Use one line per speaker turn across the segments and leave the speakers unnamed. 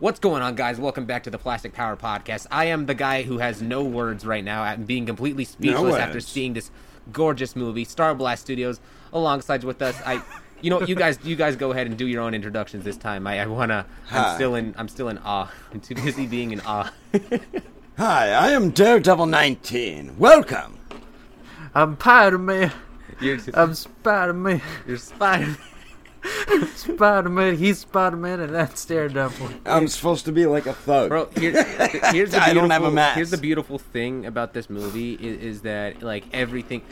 What's going on, guys? Welcome back to the Plastic Power Podcast. I am the guy who has no words right now at being completely speechless after seeing this gorgeous movie, Star Blast Studios, alongside with us. I, you know, you guys, you guys go ahead and do your own introductions this time. I, I wanna. I'm still in. I'm still in awe. I'm too busy being in awe.
Hi, I am Daredevil 19. Welcome.
I'm Spider Man.
you're,
I'm Spider Man.
you're Spider.
Spider Man. He's Spider Man, and that's Daredevil.
I'm supposed to be like a thug.
Bro, here, here's the
I
beautiful,
don't have a mask.
Here's the beautiful thing about this movie is, is that like everything,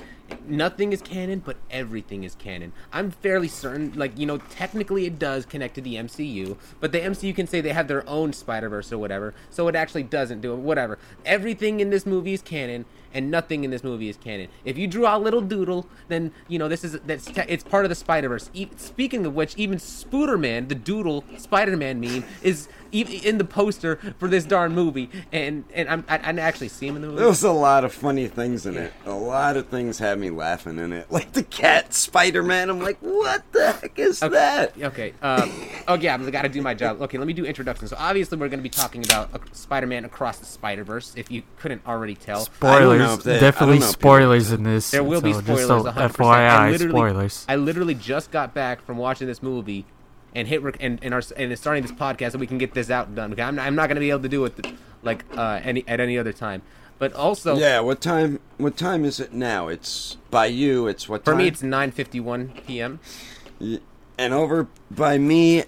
nothing is canon, but everything is canon. I'm fairly certain, like you know, technically it does connect to the MCU, but the MCU can say they have their own Spider Verse or whatever, so it actually doesn't do it. Whatever. Everything in this movie is canon. And nothing in this movie is canon. If you drew a little doodle, then you know this is that's te- it's part of the Spider Verse. E- speaking of which, even Spooderman, the doodle Spider Man meme, is e- in the poster for this darn movie, and and I'm, I, I didn't actually see him in the movie.
There was a lot of funny things in it. A lot of things had me laughing in it. Like the cat Spider Man. I'm like, what the heck is that?
Okay. Um, oh yeah, I got to do my job. Okay, let me do introductions. So obviously we're going to be talking about uh, Spider-Man across the Spider-Verse. If you couldn't already tell,
I don't know
Spoilers.
if
Definitely
don't know if
spoilers in this.
there will be
so
spoilers.
Just so
100%.
FYI,
I literally,
spoilers.
I literally just got back from watching this movie and hit rec- and and, our, and starting this podcast so we can get this out and done. Okay, I'm not, I'm not going to be able to do it like uh, any at any other time. But also,
Yeah, what time what time is it now? It's by you, it's what
for
time?
me, it's 9:51 p.m.
and over by me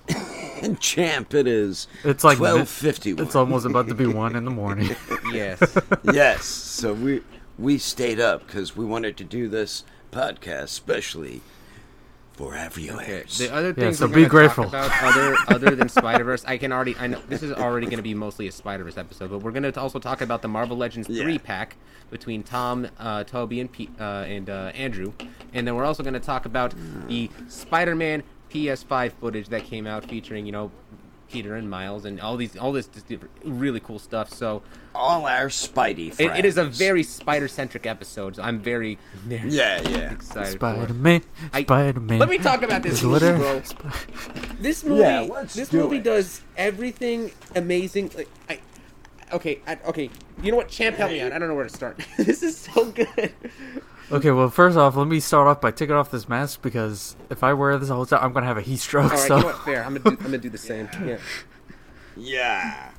and Champ it is
It's like mid-
1251.
It's almost about to be one in the morning.
Yes.
yes. So we we stayed up because we wanted to do this podcast, especially for our
Okay.
viewers.
The other
Yeah,
things
so
we're
be
gonna
grateful.
talk about other other than Spider Verse, I can already I know this is already going to be mostly a Spider Verse episode, but we're going to also talk about the Marvel Legends
Yeah.
three pack between Tom, uh, Tobey, and Pete, uh, and uh, Andrew, and then we're also going to talk about the Spider Man PS5 footage that came out featuring you know Peter and Miles and all these all this really cool stuff. So
All our Spidey
it, it is a very Spider centric episode. So I'm very, very
yeah yeah.
excited.
Spider-Man,
I-
Spider Man.
Let me talk about this movie,
litter-
bro. This movie,
Yeah, let's
this
do
movie
it.
does everything amazing. Like, I, okay, I, okay. You know what? Champ, help me out. I don't know where to start. this is so good.
Okay, well, first off, let me start off by taking off this mask because if I wear this all the time, I'm gonna have a heat stroke.
All right,
so
you know what? Fair. I'm gonna do, I'm gonna do the same. Yeah.
Yeah.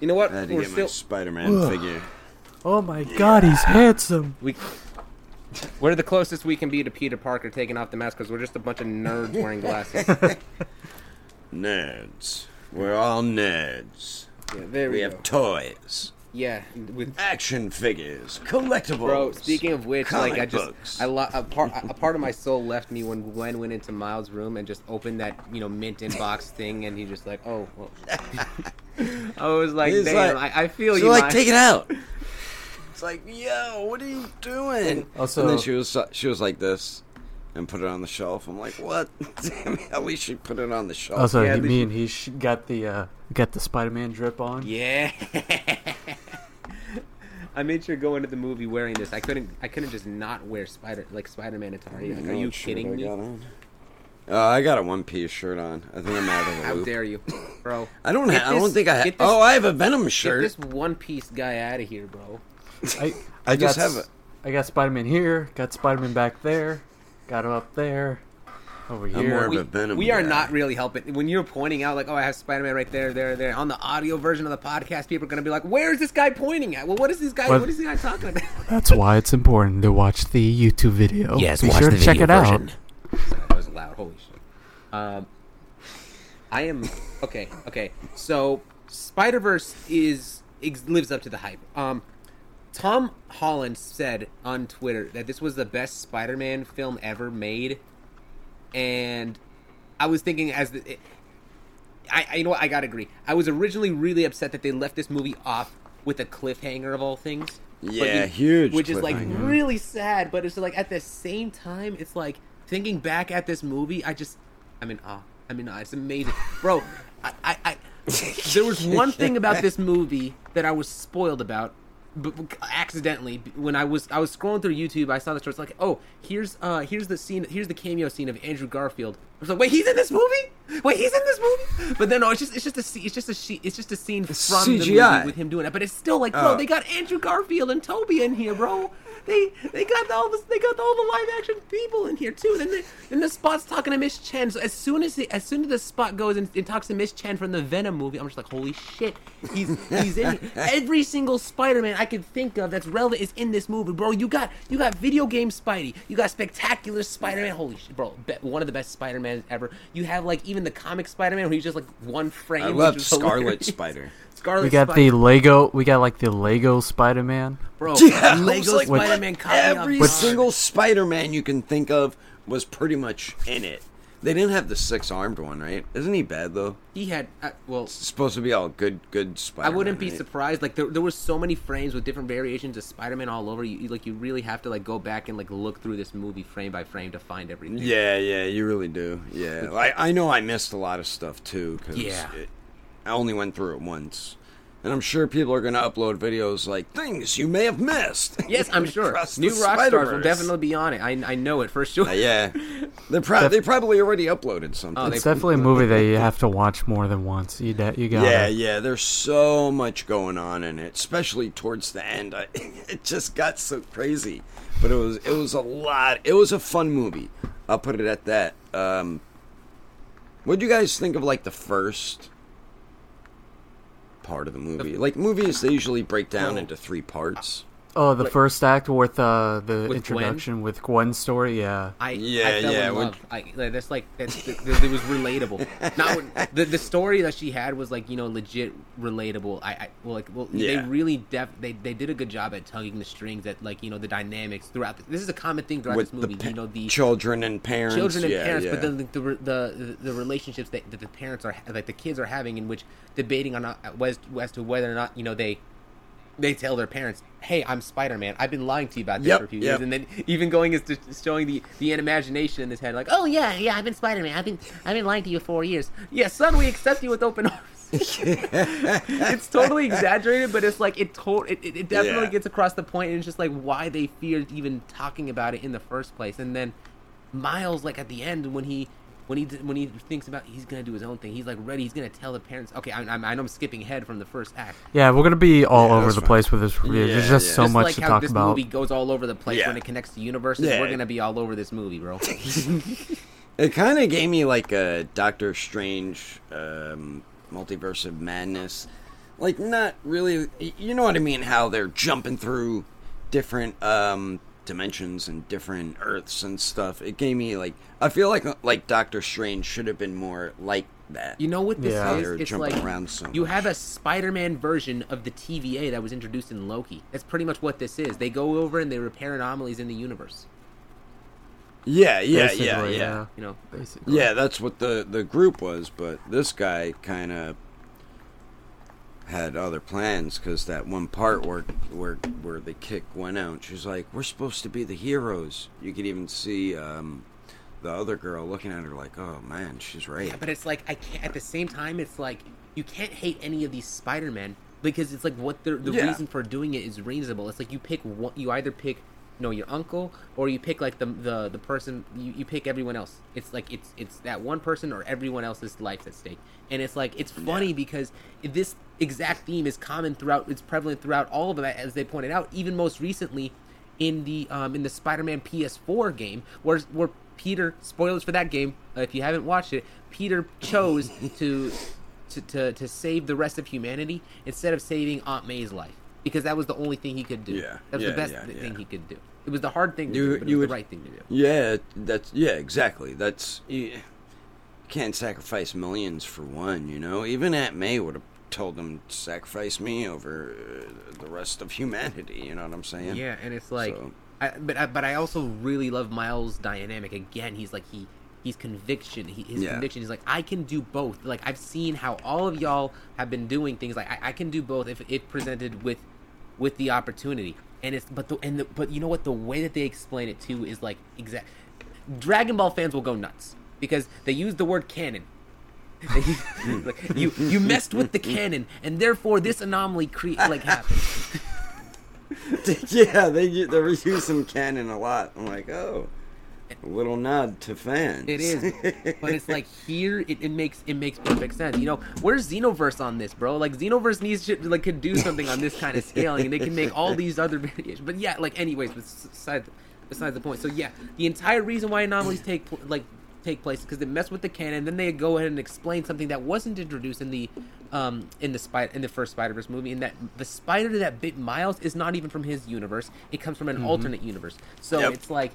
You know what?
I had to
We're
get
still
my Spider-Man figure.
oh my God, he's handsome.
we. We're the closest we can be to Peter Parker taking off the mask because we're just a bunch of nerds wearing glasses.
Nerds. We're all nerds.
Yeah, there we,
We
go.
have toys,
yeah, with
action figures, collectibles.
Bro, speaking of which, like I just,
books.
I lo- a part, a part of my soul left me when Gwen went into Miles' room and just opened that, you know, mint in box thing, and he just like, oh, well. I was like,
He's
damn,
like-
I, I feel
so
you.
like,
Miles.
take it out. It's like, yo, what are you doing?
Also-
and then she was she was like this, and put it on the shelf. I'm like, what? Damn at least she put it on the shelf.
Also,
Yeah,
he,
the-
me and he sh- got the uh, got the Spider Man drip on.
Yeah. I made sure going to the movie wearing this. I couldn't. I couldn't just not wear Spider like Spider Man attire. Like, are you kidding me?
got? Uh, I got a one piece shirt on. I think I'm out of the
How
loop.
dare you, bro?
I don't.
Get
Ha- I don't think I. Ha-
get this-
oh, I have a Venom shirt.
Get
shirt.
this one piece guy out of here, bro.
I,
I just
got
have
s- I got Spider Man here. Got Spider Man back there. Got him up there. Over
I'm
here.
more of
we,
a Venom
we are
guy.
not really helping. When you're pointing out, like, oh, I have Spider Man right there, there, there. On the audio version of the podcast, people are going to be like, where is this guy pointing at? Well, what is this guy,
What-
what is this guy talking about?
That's why it's important to watch the YouTube video. Yes, be sure to check it out.
Sorry, that was loud. Holy shit. Um, I am okay. Okay, so Spider Verse is lives up to the hype. Um, Tom Holland said on Twitter that this was the best Spider Man film ever made, and I was thinking as the. It, I, I you know what I gotta agree. I was originally really upset that they left this movie off with a cliffhanger of all things.
Yeah, huge
Which is like really sad, but it's like at the same time, it's like thinking back at this movie. I just, I'm in awe. I'm in awe. It's amazing, bro. I, I, I there was one thing about this movie that I was spoiled about. But accidentally when I was I was scrolling through YouTube, I saw the story. It's like, oh, here's uh here's the scene, here's the cameo scene of Andrew Garfield. I was like, wait, he's in this movie? Wait, he's in this movie? But then no, it's just it's just a scene, it's just a she, it's just a scene from the movie with him doing it. But it's still like, bro,
Oh.
they got Andrew Garfield and Tobey in here, bro. They they got all this, they got all the live action people in here too. Then the then the spot's talking to Miss Chen. So as soon as the, as soon as the spot goes and, and talks to Miss Chen from the Venom movie, I'm just like, holy shit, he's he's in here. every single Spider-Man I can think of that's relevant is in this movie, bro. You got you got video game Spidey, you got spectacular Spider-Man. Holy shit, bro, be, one of the best Spider-Mans ever. You have like even the comic Spider-Man where he's just like one frame.
I love Scarlet
hilarious.
Spider.
Scarlet
We got
Spider.
the Lego. We got like the Lego Spider Man.
bro.
Yeah,
Lego
like,
Spider-Man caught me off
Every
guard.
single Spider-Man you can think of was pretty much in it. They didn't have the six-armed one, right? Isn't he bad though?
He had uh, well.
It's supposed to be all good, good Spider. Man.
I wouldn't be surprised. Like there, there were so many frames with different variations of Spider-Man all over. You, you- like you really have to like go back and like look through this movie frame by frame to find everything.
Yeah, yeah, you really do. Yeah, I, I know I missed a lot of stuff too because
Yeah.
I only went through it once, and I'm sure people are going to upload videos like things you may have missed.
Yes, I'm sure.
Across
New
the
rock stars will definitely be on it. I, I know it for sure.
Uh, yeah, they pro- they probably already uploaded something.
Oh,
It's definitely a movie that you have to watch more than once. You de- you got
yeah, yeah. There's so much going on in it, especially towards the end. I, it just got so crazy, but it was it was a lot. It was a fun movie. I'll put it at that. Um, what do you guys think of like the first part of the movie? Like movies, they usually break down into three parts.
Oh, the
Like-
first act with uh, the
With
introduction with Gwen's story. Yeah.
I
Yeah,
I fell
yeah,
in
would-
love. I, like, that's like that's th- th- it was relatable. Not when, the the story that she had was like you know legit relatable. I, I well like well
Yeah.
they really def they they did a good job at tugging the strings at like you know the dynamics throughout. The, this is a common thing throughout
With
this movie.
pa-
you know the
children and parents,
children and
yeah,
parents,
yeah.
but then the, the the the relationships that, that the parents are like the kids are having, in which debating on not, as, as to whether or not you know they they tell their parents, "Hey, I'm Spider Man. I've been lying to you about this
Yep,
for a few
yep.
years," and then even going is to showing the the imagination in his head, like, "Oh yeah, yeah, I've been Spider Man. I've been I've been lying to you for four years. Yeah, son, we accept you with open arms." it's totally exaggerated, but it's like it to- it, it, it definitely
Yeah.
gets across the point, and it's just like why they feared even talking about it in the first place. And then Miles, like at the end, when he when he when he thinks about he's gonna do his own thing, he's like ready. He's gonna tell the parents. Okay, I, I'm, I know I'm skipping ahead from the first act.
Yeah, we're gonna be all
Yeah,
over the
fine.
place with this review. There's just
yeah.
so
Just
much
like
to
how
talk
this
about.
movie goes all over the place
Yeah.
when it connects to universes.
Yeah.
We're gonna be all over this movie, bro.
It kind of gave me like a Doctor Strange um, multiverse of madness. Like, not really. You know what I mean? How they're jumping through different um, dimensions and different Earths and stuff. It gave me like. I feel like like Doctor Strange should have been more like that.
You know what this
Yeah.
is? It's
jumping
like
around so
you
much.
have a Spider-Man version of the TVA that was introduced in Loki. That's pretty much what this is. They go over and they repair anomalies in the universe.
yeah, yeah, yeah, yeah.
You know,
Basically.
Yeah, that's what the the group was, but this guy kind of had other plans because that one part where where where the kick went out, she's like, "We're supposed to be the heroes." You could even see um, the other girl looking at her like, "Oh man, she's right."
Yeah, but it's like I can't. At the same time, it's like you can't hate any of these Spider-Men because it's like what the the
Yeah.
reason for doing it is reasonable. It's like you pick one. You either pick you know your uncle or you pick like the the the person. You, you pick everyone else. It's like it's it's that one person or everyone else's life at stake. And it's like it's funny
Yeah.
because this exact theme is common throughout. It's prevalent throughout all of them, as they pointed out. Even most recently in the um, in the Spider-Man PS4 game, where where Peter spoilers for that game. Uh, if you haven't watched it, Peter chose to, to to to save the rest of humanity instead of saving Aunt May's life because that was the only thing he could do.
Yeah,
that was
yeah,
the best
yeah, yeah.
thing he could do. It was the hard thing to
You-
do, but it was
would-
the right thing to do.
Yeah, that's yeah, exactly. That's you can't sacrifice millions for one. You know, even Aunt May would have told them sacrifice me over uh, the rest of humanity. You know what I'm saying?
Yeah, and it's like,
So-
I, but I, but I also really love Miles' dynamic. Again, he's like he he's conviction. He, his
Yeah.
conviction. He's like I can do both. Like I've seen how all of y'all have been doing things. Like I, I can do both if it presented with with the opportunity. And it's but the and the, but you know what the way that they explain it too is like exact. Dragon Ball fans will go nuts because they use the word canon. Like, you you messed with the canon and therefore this anomaly cre- like happened.
yeah, they they were using canon a lot. I'm like, oh, a little nod to fans.
It is, but it's like here it, it makes it makes perfect sense. You know, where's Xenoverse on this, bro? Like Xenoverse needs to like could do something on this kind of scaling, and they can make all these other variations. But yeah, like anyways, besides besides the point. So yeah, the entire reason why anomalies take like take place because they mess with the canon. Then they go ahead and explain something that wasn't introduced in the um in the spider in the first Spider Verse movie. and that the spider that bit Miles is not even from his universe. It comes from an alternate universe. So
Yep.
it's like.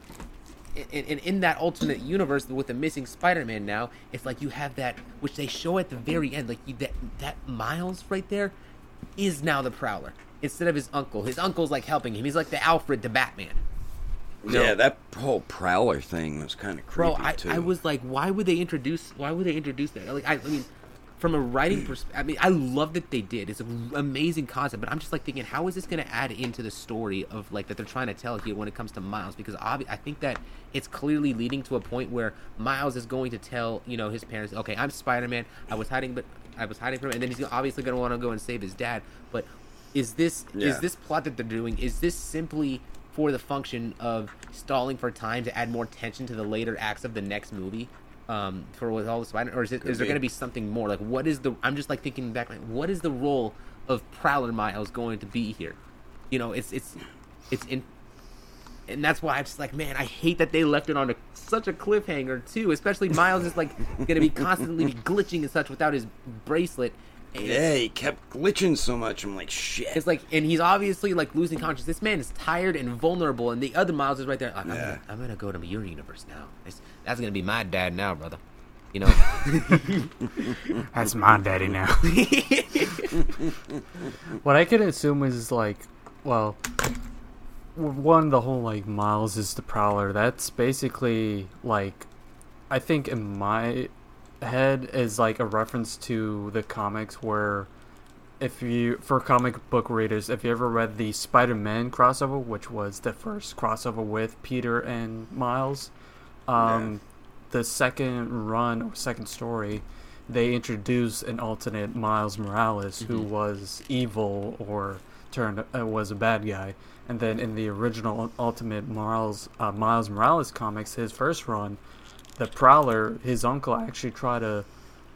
And in, in that alternate universe with the missing Spider-Man now, it's like you have that, which they show at the very end, like you, that that Miles right there, is now the Prowler instead of his uncle. His uncle's like helping him. He's like the Alfred to Batman.
Yeah, that whole Prowler thing was kind of creepy
Bro, I,
too.
I was like, why would they introduce? Why would they introduce that? Like, I, I mean, from a writing perspective, I mean, I love that they did. It's an amazing concept, but I'm just like thinking, how is this going to add into the story of like that they're trying to tell here when it comes to Miles? Because obvi- I think that it's clearly leading to a point where Miles is going to tell you know his parents, okay, I'm Spider-Man. I was hiding, but I was hiding from, him. and then he's obviously going to want to go and save his dad. But is this
Yeah.
is this plot that they're doing? Is this simply for the function of stalling for time to add more tension to the later acts of the next movie? Um, for with all the spider, or is it is there going to be something more? Like, what is the? I'm just like thinking back, like, what is the role of Prowler Miles going to be here? You know, it's it's it's in, and that's why I'm just like, man, I hate that they left it on a, such a cliffhanger too. Especially Miles is like going to be constantly be glitching and such without his bracelet. And
yeah, he kept glitching so much. I'm like, shit.
it's like, and he's obviously like losing consciousness. This man is tired and vulnerable, and the other Miles is right there. Like, I'm,
Yeah.
gonna, I'm gonna go to your universe now. It's, that's gonna be my dad now, brother. You know,
That's my daddy now. what I can assume is like, well, one the whole like Miles is the Prowler. That's basically like, I think in my head is like a reference to the comics where. If you, for comic book readers, if you ever read the Spider-Man crossover, which was the first crossover with Peter and Miles, um, the second run or second story, they introduced an alternate Miles Morales who was evil or turned uh, was a bad guy. And then in the original Ultimate Miles uh, Miles Morales comics, his first run, the Prowler, his uncle actually tried to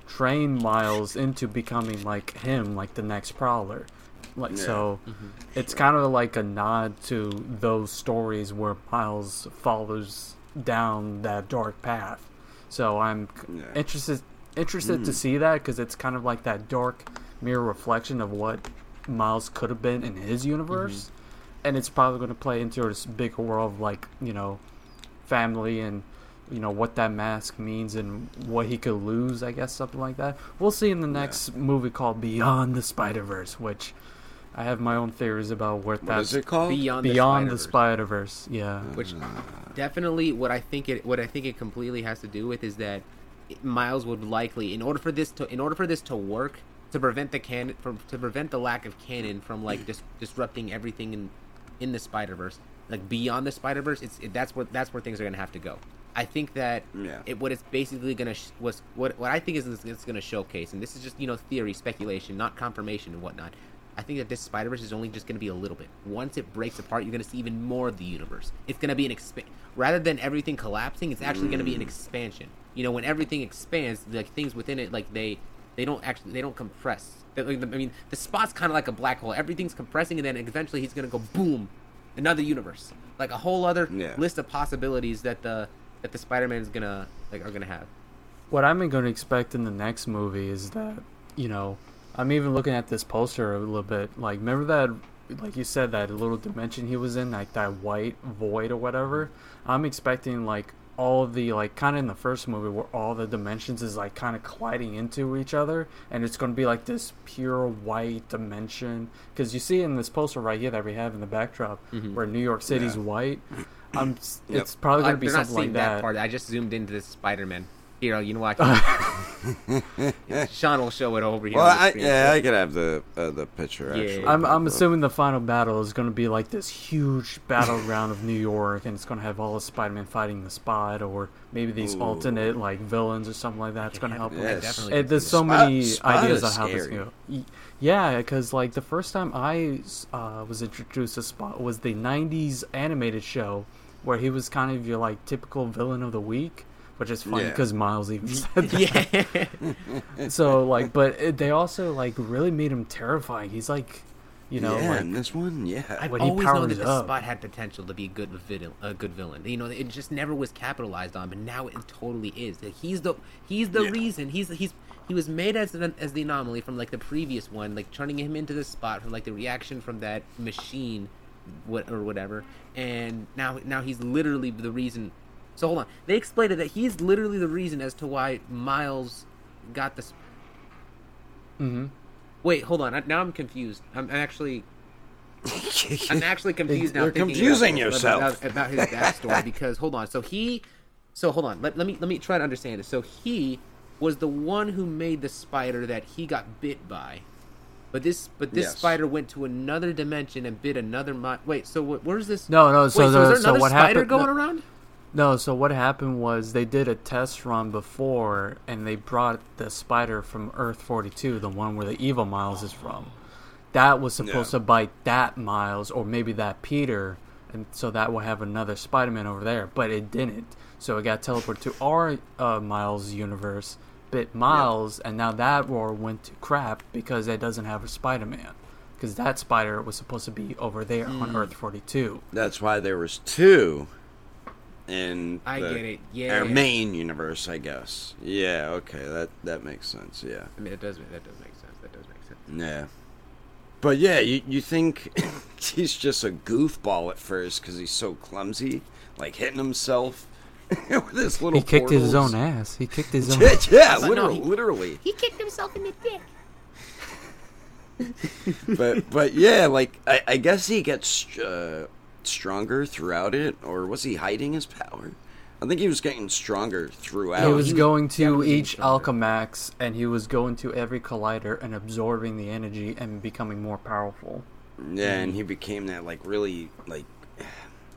train Miles into becoming like him, like the next Prowler. Like
Yeah.
so, mm-hmm. it's kind of like a nod to those stories where Miles follows down that dark path. So I'm
Yeah.
interested interested to hmm. see that because it's kind of like that dark mirror reflection of what Miles could have been in his universe, mm-hmm. and it's probably going to play into this bigger world of like you know, family and you know what that mask means and what he could lose. I guess something like that. We'll see in the next movie called Beyond the Spider Verse, which I have my own theories about where
what
that's
is it called?
beyond
Beyond the
Spider-Verse.
Spider Verse. Yeah.
which definitely what I think it what I think it completely has to do with is that Miles would likely in order for this to in order for this to work to prevent the canon from to prevent the lack of canon from like dis- disrupting everything in in the Spider Verse like beyond the Spider Verse it's it, that's where that's where things are gonna have to go. I think that
Yeah.
it, what it's basically gonna sh- was what what I think is it's gonna showcase, and this is just you know theory, speculation, not confirmation and whatnot. I think that this Spider Verse is only just gonna be a little bit. Once it breaks apart, you're gonna see even more of the universe. It's gonna be an exp rather than everything collapsing. It's actually gonna be an mm. expansion. You know, when everything expands, like things within it, like they they don't actually they don't compress. They- like, I mean, the spot's kind of like a black hole. Everything's compressing, and then eventually he's gonna go boom, another universe, like a whole other
Yeah.
list of possibilities that the that the Spider-Man is gonna like are gonna have.
what I'm to expect in the next movie is that, you know, I'm even looking at this poster a little bit. Like, remember that, like you said, that little dimension he was in, like that white void or whatever? I'm expecting, like, all of the, like, kind of in the first movie where all the dimensions is, like, kind of colliding into each other. And it's going to be, like, this pure white dimension. Because you see in this poster right here that we have in the backdrop mm-hmm. where New York City's
Yeah.
white. I'm, s-
Yep.
It's probably
Uh,
going to be
they're not
something
seeing
like
that
that.
part. I just zoomed into this Spider-Man. Here, you know watch. Sean will show it over here.
Well, I, yeah, I could have the uh, the picture.
Yeah.
Actually,
I'm, I'm assuming the final battle is going to be like this huge battleground of New York, and it's going to have all of Spider-Man fighting the Spot, or maybe these
Ooh.
alternate like villains or something like that. It's going to help.
Yeah,
Yes.
definitely.
And there's so
Spot-
many
Spot
ideas on how this
scary.
go. Yeah, because like the first time I uh, was introduced to Spot was the '90s animated show, where he was kind of your like typical villain of the week, which is funny
Yeah.
because Miles even said that.
yeah.
So like, but it, they also like really made him terrifying. He's like, you know,
yeah,
like
in this one, yeah.
I've
When he
always known
powers
that the
up.
Spot had potential to be a good villain. A good villain. You know, it just never was capitalized on, but now it totally is. He's the he's the
Yeah.
reason. He's he's he was made as an, as the anomaly from like the previous one, like turning him into the Spot from like the reaction from that machine, what or whatever. And now now he's literally the reason. So hold on, they explained it that he's literally the reason as to why Miles got this.
hmm
Wait, hold on. I, now I'm confused. I'm, I'm actually I'm actually confused now.
You're confusing
about,
yourself.
about, about his backstory because hold on. So he, so hold on. Let, let me let me try to understand it. So he was the one who made the spider that he got bit by, but this but this
Yes.
spider went to another dimension and bit another. Mi- Wait, so what, where's this?
No, no. So,
Wait, so
the,
is there
so
another
what
spider
happened?
going
no,
around?
no, so what happened was they did a test run before, and they brought the spider from Earth 42, the one where the evil Miles is from. That was supposed
Yeah.
to bite that Miles, or maybe that Peter, and so that will have another Spider-Man over there. But it didn't. So it got teleported to our uh, Miles universe, bit Miles, and now that war went to crap because it doesn't have a Spider-Man. Because that spider was supposed to be over there
Hmm.
on Earth 42.
That's why there was two in
I
the-
get it. Yeah.
our main universe, I guess. Yeah, okay, that that makes sense. Yeah,
I mean, it does. That does make sense. That does make sense.
yeah. But yeah, you you think he's just a goofball at first because he's so clumsy, like hitting himself with his little.
He kicked his own ass. He kicked his own.
Yeah, yeah,
no,
literally,
he-
literally.
He kicked himself in the dick.
but but yeah, like I, I guess he gets uh, stronger throughout it, or was he hiding his power? I think he was getting stronger throughout.
He was
he was
going to
definitely
each
stronger.
Alchemax, and he was going to every collider and absorbing the energy and becoming more powerful.
Yeah, and he became that like really like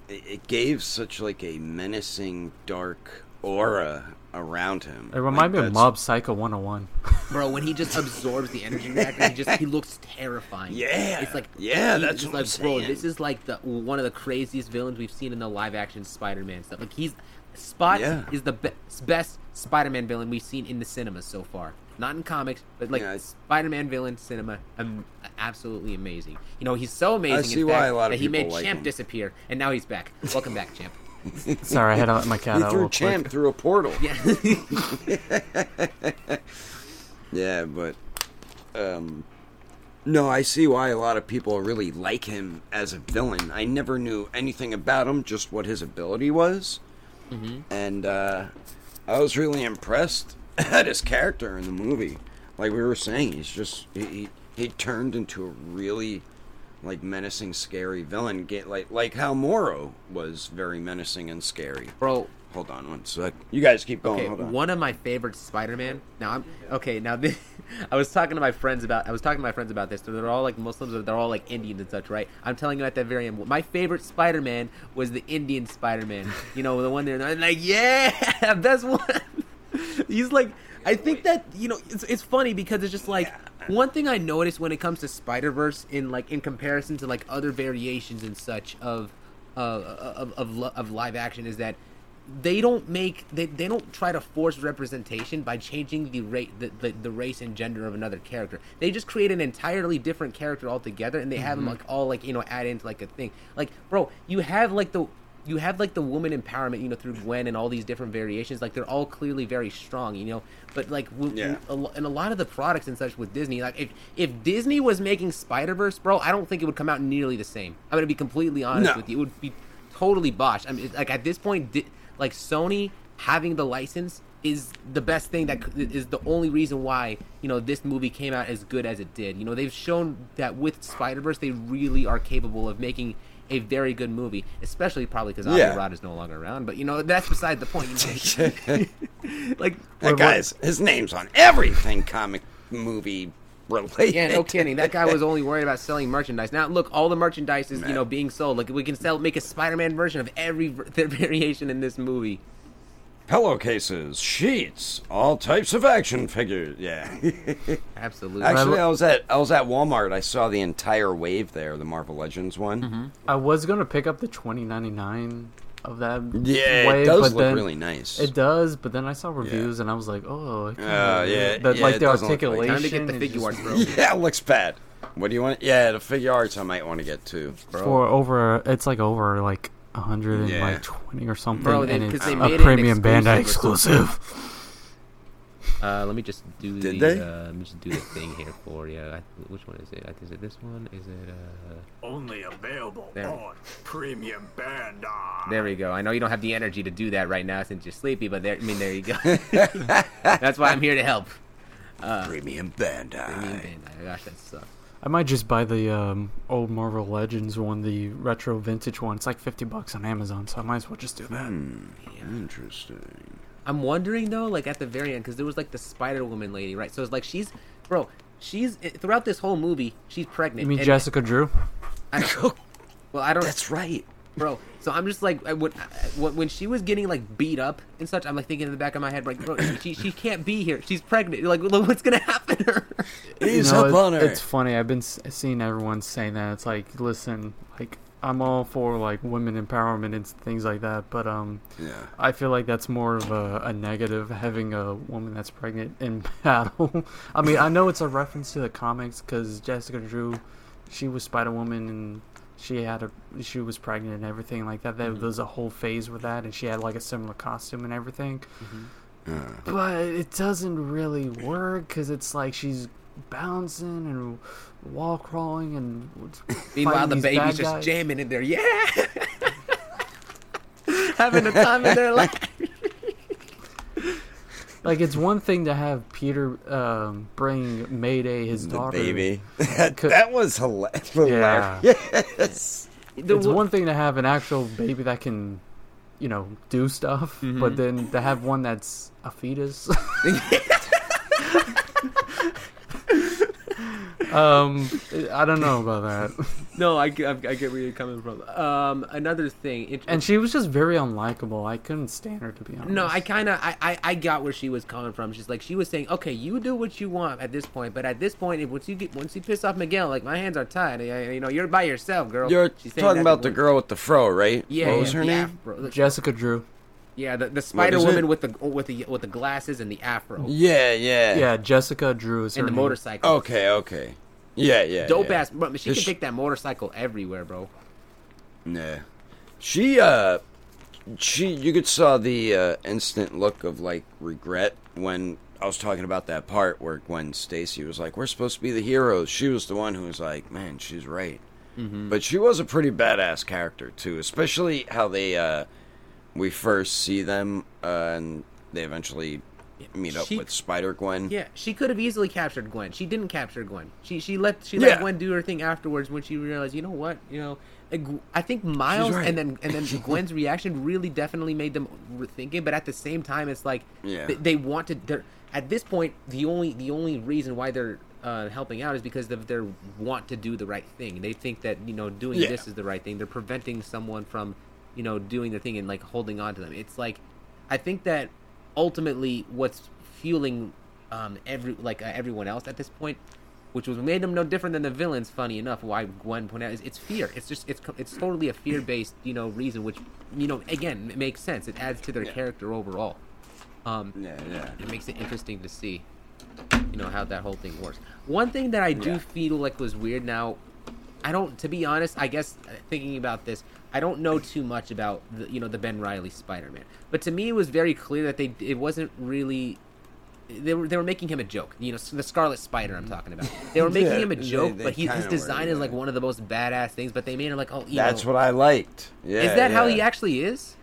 it, it gave such like a menacing dark aura around him.
It reminded me of Mob Psycho 101.
Bro, when he just absorbs the energy reactor, he just he looks terrifying.
Yeah.
it's like
Yeah,
he-
that's
it's
what I'm
like, bro.
saying.
This is like the one of the craziest villains we've seen in the live action Spider-Man stuff. Like he's Spot
Yeah.
is the be- best Spider-Man villain we've seen in the cinemas so far. Not in comics, but like
Yeah,
Spider-Man villain cinema, um, absolutely amazing. You know, he's so amazing.
I see
in
why a lot of
that he made
like
Champ
him.
disappear, and now he's back. Welcome back, Champ.
Sorry, I had to let my cat
He threw
real
Champ
quick.
through a portal.
Yeah.
Yeah, but um no, I see why a lot of people really like him as a villain. I never knew anything about him, just what his ability was.
Mm-hmm.
And uh I was really impressed at his character in the movie. Like we were saying, he's just he he, he turned into a really like menacing, scary villain. Get like like how Moro was very menacing and scary.
Bro,
Hold on one sec. You guys keep going.
Okay,
Hold on.
one of my favorite Spider-Man. Now I'm okay. Now this, I was talking to my friends about. I was talking to my friends about this. They're all like Muslims. Or they're all like Indians and such, right? I'm telling you at that very end. My favorite Spider-Man was the Indian Spider-Man. You know, the one there. I'm like, yeah, that's one. He's like, I think that you know, it's it's funny because it's just like one thing I noticed when it comes to Spider Verse in like in comparison to like other variations and such of uh, of of, of live action is that they don't make they, they don't try to force representation by changing the rate the, the, the race and gender of another character. They just create an entirely different character altogether and they have them like all like you know add into like a thing. Like bro you have like the you have like the woman empowerment you know through gwen and all these different variations like they're all clearly very strong you know but like w-
Yeah.
w- and a lot of the products and such with disney like if if disney was making spider-verse bro i don't think it would come out nearly the same i'm gonna be completely honest
No.
with you it would be totally botched. I mean, like at this point, di- like Sony having the license is the best thing that c- is the only reason why you know this movie came out as good as it did. You know, they've shown that with Spider Verse, they really are capable of making a very good movie, especially probably because Avi
Yeah.
Rod is no longer around. But you know, that's beside the point. Like,
That guy's his name's on everything comic movie related.
yeah, no kidding. That guy was only worried about selling merchandise. Now, look, all the merchandise is you know being sold. Like, we can sell, make a Spider-Man version of every variation in this movie.
Pillowcases, sheets, all types of action figures. Yeah.
Absolutely.
Actually, I was at I was at Walmart. I saw the entire wave there, the Marvel Legends one.
Mm-hmm.
I was gonna pick up the twenty ninety nine of that.
Yeah,
wave,
it does
but
look
then-
really nice.
It does, but then I saw reviews and I was like, oh, it
Uh,
kinda-
yeah,
that,
yeah,
like the
doesn't like-
articulation.
Time to get the figure
just
arts, bro.
yeah, it looks bad. What do you want? Yeah, the Figuarts I might want to get too.
Bro.
For over, it's like over like a hundred and
Yeah.
like twenty or something,
Bro, they-
and
'cause
it's
they
a
made it an
premium Bandai
exclusive
exclusive.
Uh, let me just do
Did
the.
they?
Uh, let me just do the thing here for you. I, which one is it? Is it this one? Is it? Uh,
Only available
There.
on Premium Bandai.
there we go. I know you don't have the energy to do that right now since you're sleepy, but there. I mean, there you go. That's why I'm here to help.
Premium
I mean,
Bandai.
man, gosh, that sucks.
I might just buy the um, old Marvel Legends one, the retro vintage one. It's like fifty bucks on Amazon, so I might as well just do that.
Hmm, interesting.
I'm wondering though, like at the very end, because there was like the Spider Woman lady, right? So it's like she's, bro, she's throughout this whole movie, she's pregnant.
You mean
and-
Jessica Drew?
I don't, well, I don't.
That's right.
Bro. So I'm just like, when, when when she was getting like beat up and such, I'm like thinking in the back of my head, like, bro, she she can't be here. She's pregnant. Like, look, what's gonna happen to her?
He's
No,
up
it-
on her.
It's funny. I've been seeing everyone saying that. It's like, listen, like I'm all for like women empowerment and things like that, but um,
yeah.
I feel like that's more of a, a negative having a woman that's pregnant in battle. I mean, I know it's a reference to the comics because Jessica Drew, she was Spider Woman and she had a she was pregnant and everything like that. There mm-hmm. was a whole phase with that, and she had like a similar costume and everything. Mm-hmm. But it doesn't really work because it's like she's bouncing and wall crawling and
Meanwhile, the baby's just
guys.
jamming in there. Yeah, having a time in their life.
Like it's one thing to have Peter um, bring Mayday his
The
daughter.
baby. that,
Could-
that was hilarious.
Yeah.
Yes.
The
It's
wo-
one thing to have an actual baby that can, you know, do stuff,
Mm-hmm.
but then to have one that's a fetus. um, I don't know about that.
No, I, get- I get where you're coming from. Um, another thing, it,
And she was just very unlikable. I couldn't stand her to be honest.
No, I kind of I, I I got where she was coming from. She's like she was saying, okay, you do what you want at this point, but at this point, if once you get once you piss off Miguel, like my hands are tied. I- You know, you're by yourself, girl.
You're
She's
talking about the girl with the fro, right?
Yeah,
What was
yeah,
her
the
name?
afro.
Jessica Drew.
Yeah, the, the Spider Woman with the with the with the glasses and the afro
Yeah, yeah.
Yeah, Jessica Drew is her
and the
name.
motorcycle.
Okay, okay. Yeah, yeah.
dope
yeah.
ass. Bro, she
Is
can
she-
take that motorcycle everywhere, bro.
Nah, She uh she you could saw the uh instant look of like regret when I was talking about that part where when Stacy was like, "We're supposed to be the heroes." She was the one who was like, "Man, she's right."
Mm-hmm.
But she was a pretty badass character too, especially how they uh we first see them uh, and they eventually meet up
She-
with Spider Gwen.
Yeah, she could have easily captured Gwen. She didn't capture Gwen. She she let she let
Yeah.
Gwen do her thing afterwards when she realized, you know what, you know, I think Miles
right.
and then and then Gwen's reaction really definitely made them rethink it. But at the same time, it's like
Yeah.
they, they want to. They're at this point the only the only reason why they're uh, helping out is because of their want to do the right thing. They think that you know doing
Yeah.
this is the right thing. They're preventing someone from you know doing the thing and like holding on to them. It's like I think that ultimately what's fueling um, every like uh, everyone else at this point, which was made them no different than the villains. Funny enough, why Gwen pointed out is it's fear. It's just it's it's totally a fear based you know reason, which you know again it makes sense. It adds to their
Yeah.
character overall. Um,
Yeah, yeah.
it makes it interesting to see, you know, how that whole thing works. One thing that I do
Yeah.
feel like was weird now, I don't, to be honest, I guess uh, thinking about this, I don't know too much about the, you know, the Ben Riley Spider-Man. But to me, it was very clear that they, it wasn't really. They were, they were making him a joke, you know, the Scarlet Spider I'm mm. talking about. They were making
Yeah,
him a joke,
they
but he, his
kinda were,
design is like one of the most badass things. But they made him like, oh, you
That's
know,
what I liked. Yeah.
is that how he actually is?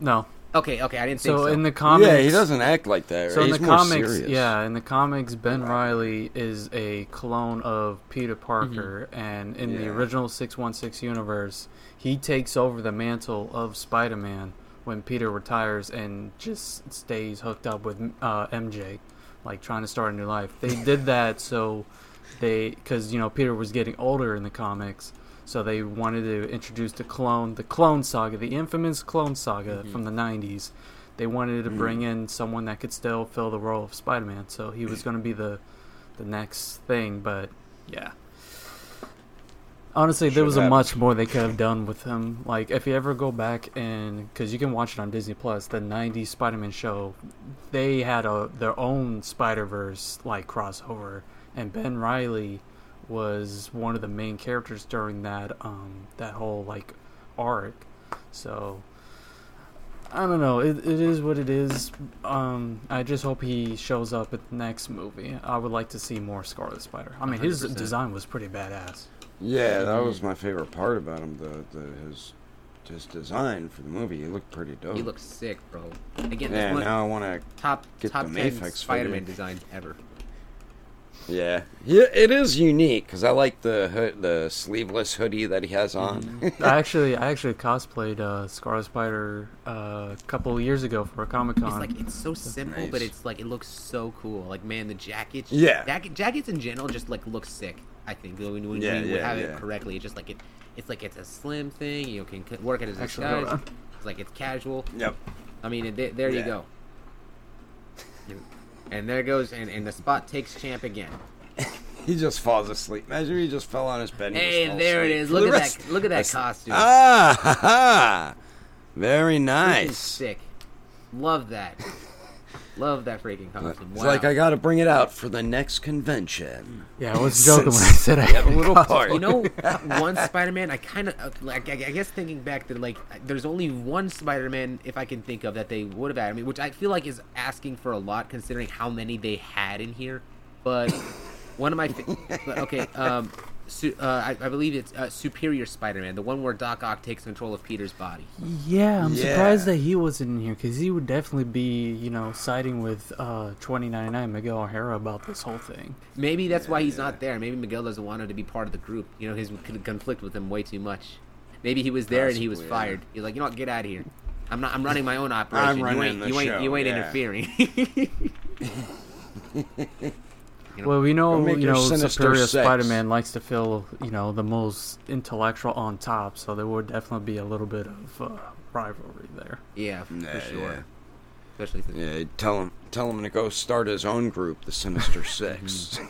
No,
Okay, okay, I didn't think
So
so.
in the comics,
yeah, he doesn't act like that.
So in
He's
the
more
comics,
serious.
yeah, in the comics, Ben Riley is a clone of Peter Parker,
Mm-hmm.
and in the original Six One Six universe, he takes over the mantle of Spider Man when Peter retires and just stays hooked up with uh, MJ, like trying to start a new life. They did that so they, because you know Peter was getting older in the comics. So they wanted to introduce the clone, the clone saga, the infamous clone saga
Mm-hmm.
from the '90s. They wanted to bring in someone that could still fill the role of Spider-Man. So he was going to be the the next thing. But yeah, honestly, there
Should
was a much more they could have done with him. Like if you ever go back and because you can watch it on Disney Plus, the '90s Spider-Man show, they had a their own Spider-Verse like crossover, and Ben Riley was one of the main characters during that um that whole like arc. So I don't know. It, it is what it is. Um, I just hope he shows up at the next movie. I would like to see more Scarlet Spider. I mean, his
100%.
design was pretty badass.
Yeah, that was my favorite part about him. The, the his his design for the movie. He looked pretty dope.
he looks sick, bro. Again,
yeah, now I want to.
top
get
top
the
ten
Mafex
Spider-Man
figure.
designs ever.
Yeah, yeah, it is unique because I like the hood, the sleeveless hoodie that he has on.
Mm-hmm.
I actually, I actually cosplayed uh, Scarlet Spider uh, a couple of years ago for a Comic
It's
Con.
like it's so simple,
nice.
but it's like it looks so cool. Like man, the jackets,
Yeah.
jacket, jackets in general just like look sick. I think when, when
Yeah,
you
yeah,
have
yeah.
it correctly, it's just like it. It's like it's a slim thing. You can work it as a
Actually,
disguise. It's like it's casual.
yep.
I mean, and th- there you go. And there goes, and, and the spot takes champ again.
He just falls asleep. Imagine he just fell on his bed. And
Hey, there it
asleep
is.
for
Look at
rest-
that! Look at that costume.
Ah, ha, ha. very nice.
sick. Love that. Love that freaking costume.
It's
Wow.
like I got to bring it out for the next convention.
yeah, I was joking when I said I had
a little part.
You know, one Spider-Man. I kind of like. I I guess thinking back that like, there's only one Spider-Man if I can think of that they would have added. I mean, which I feel like is asking for a lot considering how many they had in here. But one of my fa- but, okay, um, su- uh, I, I believe it's uh, Superior Spider-Man, the one where Doc Ock takes control of Peter's body.
Yeah, I'm
Yeah.
surprised that he wasn't in here because he would definitely be, you know, siding with uh, 2099 Miguel O'Hara about this whole thing.
Maybe that's why he's not there. Maybe Miguel doesn't want him to be part of the group. You know, his could conflict with him way too much. Maybe he was there and he was
Possibly, yeah.
fired. He's like, you know what, get out of here. I'm not. I'm running my own operation. you
running
ain't.
the
You ain't.
show,
You ain't
yeah.
interfering. You know,
Well, we know, you know, Superior
Six.
Spider-Man likes to feel, you know, the most intellectual on top, so there would definitely be a little bit of uh, rivalry there.
yeah, for
Yeah,
sure.
yeah.
Especially since
Yeah, tell him, tell him to go start his own group, the Sinister
Mm-hmm.
Six.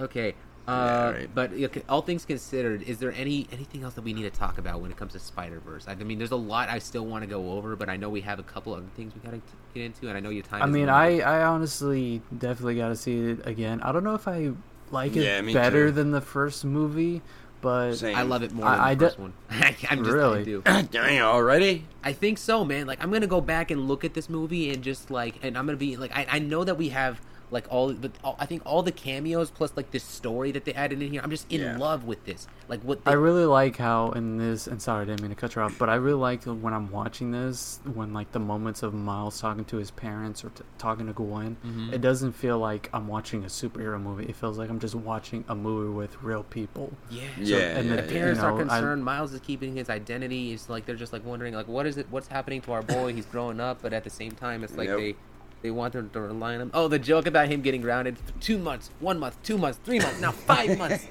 Okay. Uh,
right.
But okay, all things considered, is there any anything else that we need to talk about when it comes to Spider Verse? I mean, there's a lot I still want to go over, but I know we have a couple other things we gotta get into, and I know your time.
I
is
mean. I, I honestly definitely got to see it again. I don't know if I like it
Yeah,
better
too.
than the first movie, but
Same.
I love it more
I-
than the
I de-
first one. I'm just,
Really?
I do.
Dang, already?
I think so, man. Like I'm gonna go back and look at this movie and just like, and I'm gonna be like, I, I know that we have like all, but all, I think all the cameos plus like this story that they added in here. I'm just in
Yeah.
love with this. Like what they,
I really like how in this, and sorry, I didn't mean to cut you off, but I really like when I'm watching this, when like the moments of Miles talking to his parents or t- talking to Gwen,
Mm-hmm.
it doesn't feel like I'm watching a superhero movie. It feels like I'm just watching a movie with real people.
yeah,
Yeah,
and
yeah,
the
the
yeah.
parents
you
are
know, I-
concerned. Miles is keeping his identity. It's like they're just like wondering, like, what is it? What's happening to our boy? He's growing up, but at the same time, it's like
Yep.
they they want them to rely on him. Oh, the joke about him getting grounded for two months, one month, two months, three months, now five months.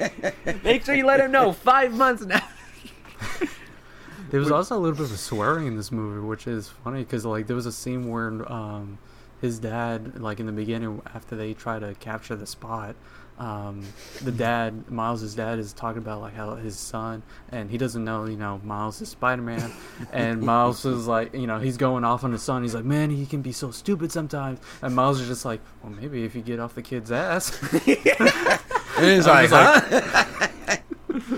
Make sure you let him know five months now.
There was also a little bit of swearing in this movie, which is funny because like there was a scene where um, his dad, like in the beginning, after they try to capture the spot, um, the dad, Miles's dad, is talking about like how his son, and he doesn't know, you know, Miles is Spider Man, and Miles is like, you know, he's going off on his son. He's like, man, he can be so stupid sometimes, and Miles is just like, well, maybe if you get off the kid's ass.
And he's like,
was
huh?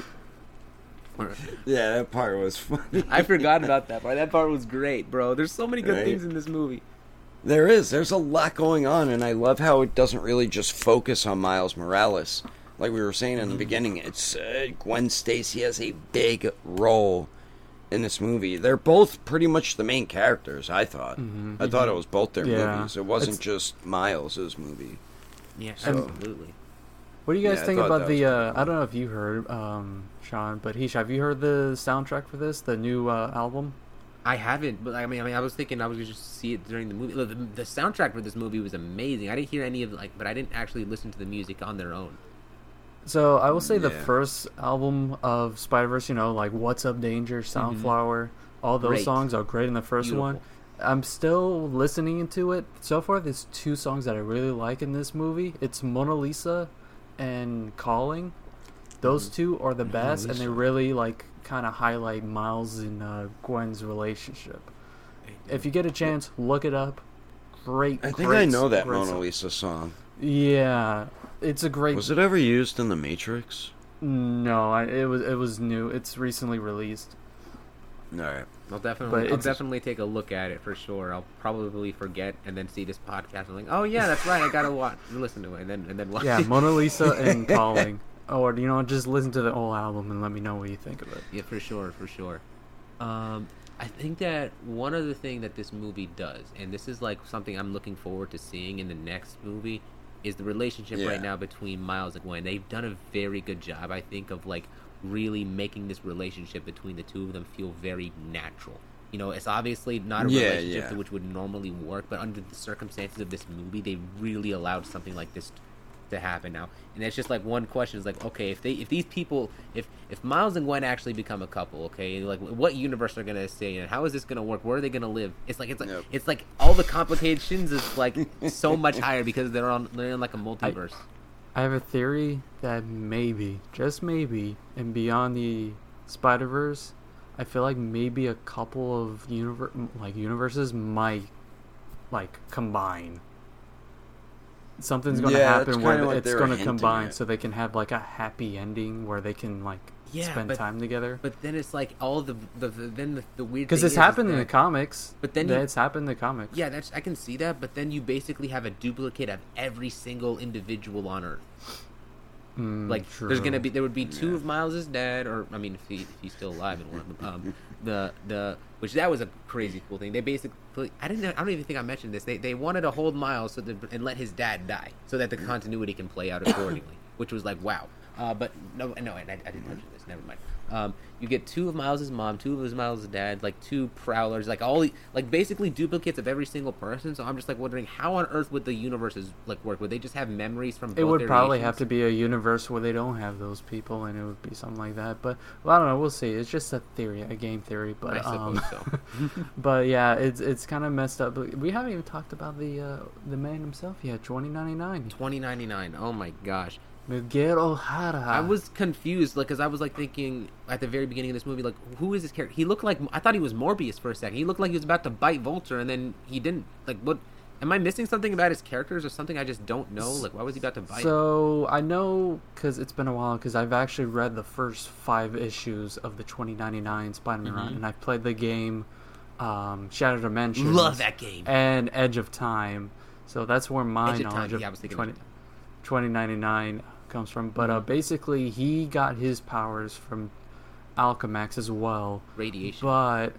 yeah, that part was funny.
I forgot about that part. That part was great, bro. There's so many good
Right.
things in this movie.
There is. There's a lot going on, and I love how it doesn't really just focus on Miles Morales. Like we were saying in the beginning, it's uh, Gwen Stacy has a big role in this movie. They're both pretty much the main characters. I thought. I thought it was both their
Yeah.
movies. It wasn't
It's-
just Miles's movie.
Yeah,
So-
absolutely.
What do you guys
Yeah,
think about the?
was
Uh, I don't know if you heard, um, Sean, but Heesh, have you heard the soundtrack for this, the new uh, album?
I haven't, but I mean, I mean, I was thinking I was gonna just see it during the movie. Look, The, the soundtrack for this movie was amazing. I didn't hear any of like, but I didn't actually listen to the music on their own.
So I will say the first album of Spider Verse, you know, like "What's Up Danger," mm-hmm. "Sunflower," all those
Great.
songs are great in the first one. I'm still listening into it. So far, there's two songs that I really like in this movie. It's Mona Lisa and Calling. Those two are the best, and they really like kind of highlight Miles and uh, Gwen's relationship. If you get a chance, look it up. Great.
I think
great
I know that Mona
song.
Lisa song.
Yeah, it's a great.
Was it ever used in The Matrix?
No, I, it was it was new. It's recently released.
All right.
I'll definitely,
But
I'll definitely take a look at it for sure. I'll probably forget and then see this podcast and like, oh yeah, that's right. I gotta watch, listen to it, and then and then watch.
Yeah. Mona Lisa and Calling. Or you know, just listen to the whole album and let me know what you think of it.
Yeah, for sure, for sure. Um, I think that one other thing that this movie does, and this is like something I'm looking forward to seeing in the next movie, is the relationship
Yeah.
right now between Miles and Gwen. They've done a very good job, I think, of like really making this relationship between the two of them feel very natural. You know, it's obviously not a
Yeah,
relationship
yeah.
which would normally work, but under the circumstances of this movie, they really allowed something like this to happen now. And it's just like one question is like, okay, if they if these people if if Miles and Gwen actually become a couple, okay, like what universe are gonna stay in? How is this gonna work? Where are they gonna live? It's like it's like
Yep.
it's like all the complications is like so much higher because they're on they're in like a multiverse.
I have a theory that maybe, just maybe, and beyond the Spider Verse, I feel like maybe a couple of univer- like universes might like combine. Something's gonna
Yeah,
happen where
kinda
it's gonna combine,
at.
so they can have like a happy ending where they can like
Yeah,
spend
but-
time together.
But then it's like all the the, the then the, the weird
Because it's
is-
happened
is
in the comics.
But then you-
it's happened in the comics.
Yeah, that's I can see that, but then you basically have a duplicate of every single individual on Earth.
Mm,
Like there's gonna be there would be two
Yeah.
of Miles's dad, or I mean if, he, if he's still alive in one of them. Um, the the which that was a crazy cool thing. They basically I didn't I don't even think I mentioned this. They they wanted to hold Miles so that, and let his dad die so that the continuity can play out accordingly, which was like wow. Uh, but no no I, I didn't mention this. Never mind. Um, you get two of Miles's mom, two of his Miles's dad, like two prowlers, like all like basically duplicates of every single person. So I'm just like wondering how on earth would the universes like work? Would they just have memories from?
It would probably have to be a universe where they don't have those people, and it would be something like that. But well, I don't know. We'll see. It's just a theory, a game theory. But
I suppose
um,
so.
but yeah, it's it's kind of messed up. We haven't even talked about the uh, the man himself yet. Twenty ninety nine.
Twenty ninety nine. Oh my gosh.
Miguel O'Hara.
I was confused, like, cause I was like thinking at the very beginning of this movie, like, who is this character? He looked like I thought he was Morbius for a second. He looked like he was about to bite Vulture, and then he didn't. Like, what? Am I missing something about his characters, or something I just don't know? Like, why was he about to bite?
So I know because it's been a while because I've actually read the first five issues of the 2099 Spider-Man run,
Mhm.
and I've played the game um, Shattered Dimensions.
Love that game.
And Edge of Time. So that's where my
Edge of Time,
knowledge of
yeah, I was thinking
20,
of
2099 comes from. But uh, basically, he got his powers from Alchemax as well.
Radiation.
But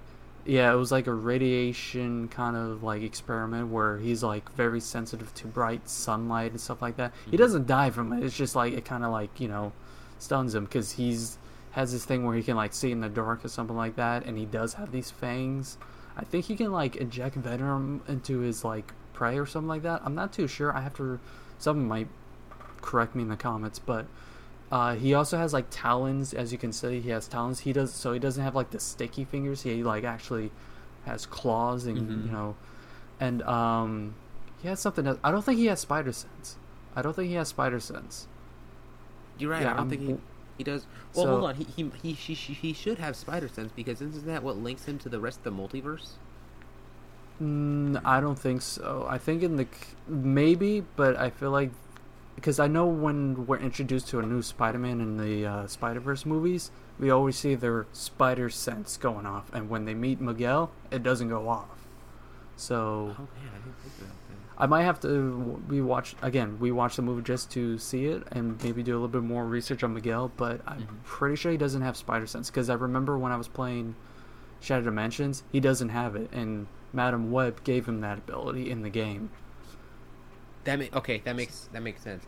yeah, it was like a radiation kind of like experiment where he's like very sensitive to bright sunlight and stuff like that. He
Mhm.
doesn't die from it. It's just like it kind of like you know stuns him because he's has this thing where he can like see in the dark or something like that, and he does have these fangs. I think he can like inject venom into his like prey or something like that. I'm not too sure. I have to. Someone might correct me in the comments, but uh, he also has like talons, as you can see. He has talons. He does so he doesn't have like the sticky fingers. He like actually has claws and
Mhm.
you know, and um, he has something. Else. I don't think he has spider sense. I don't think he has spider sense.
You're right.
yeah,
I don't
I'm-
think he he does. Well,
So-
hold on. He he he he, he, he should have spider sense because isn't that what links him to the rest of the multiverse?
Mm, I don't think so. I think in the maybe, but I feel like because I know when we're introduced to a new Spider-Man in the uh, Spider-Verse movies, we always see their spider sense going off, and when they meet Miguel, it doesn't go off. So
Oh man, I didn't think.
I might have to we watch again. We watch the movie just to see it and maybe do a little bit more research on Miguel. But I'm
Mhm.
pretty sure he doesn't have spider sense because I remember when I was playing Shattered Dimensions, he doesn't have it, and Madam Web gave him that ability in the game.
That ma- okay, that makes that makes sense.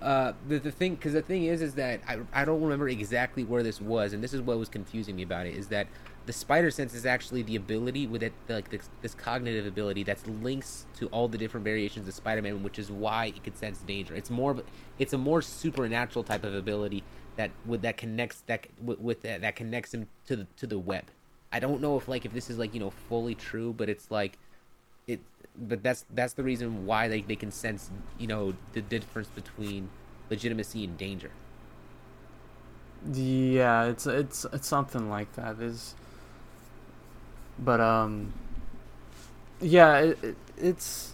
Uh, the the thing, because the thing is, is that I I don't remember exactly where this was, and this is what was confusing me about it is that the spider sense is actually the ability with it, like this, this cognitive ability that's links to all the different variations of Spider-Man, which is why it could sense danger. It's more, it's a more supernatural type of ability that with that connects that with, with that, that connects him to the to the web. I don't know if like if this is like you know fully true, but it's like it but that's that's the reason why they, they can sense you know the difference between legitimacy and danger
Yeah, it's it's it's something like that. Is but um, yeah, it, it, it's.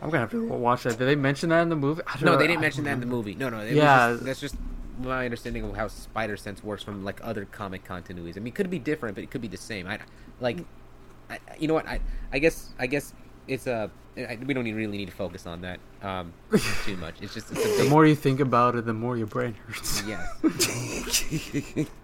I'm gonna have to watch that. Did they mention that in the movie? I don't
no
know.
they didn't
I
mention that in the movie no no it
Yeah.
was just, that's just my understanding of how spider sense works from like other comic continuities i mean it could be different but it could be the same i like I, you know what? I i guess i guess it's a I, we don't even really need to focus on that um too much. It's just it's a
The more you think about it, the more your brain hurts.
yes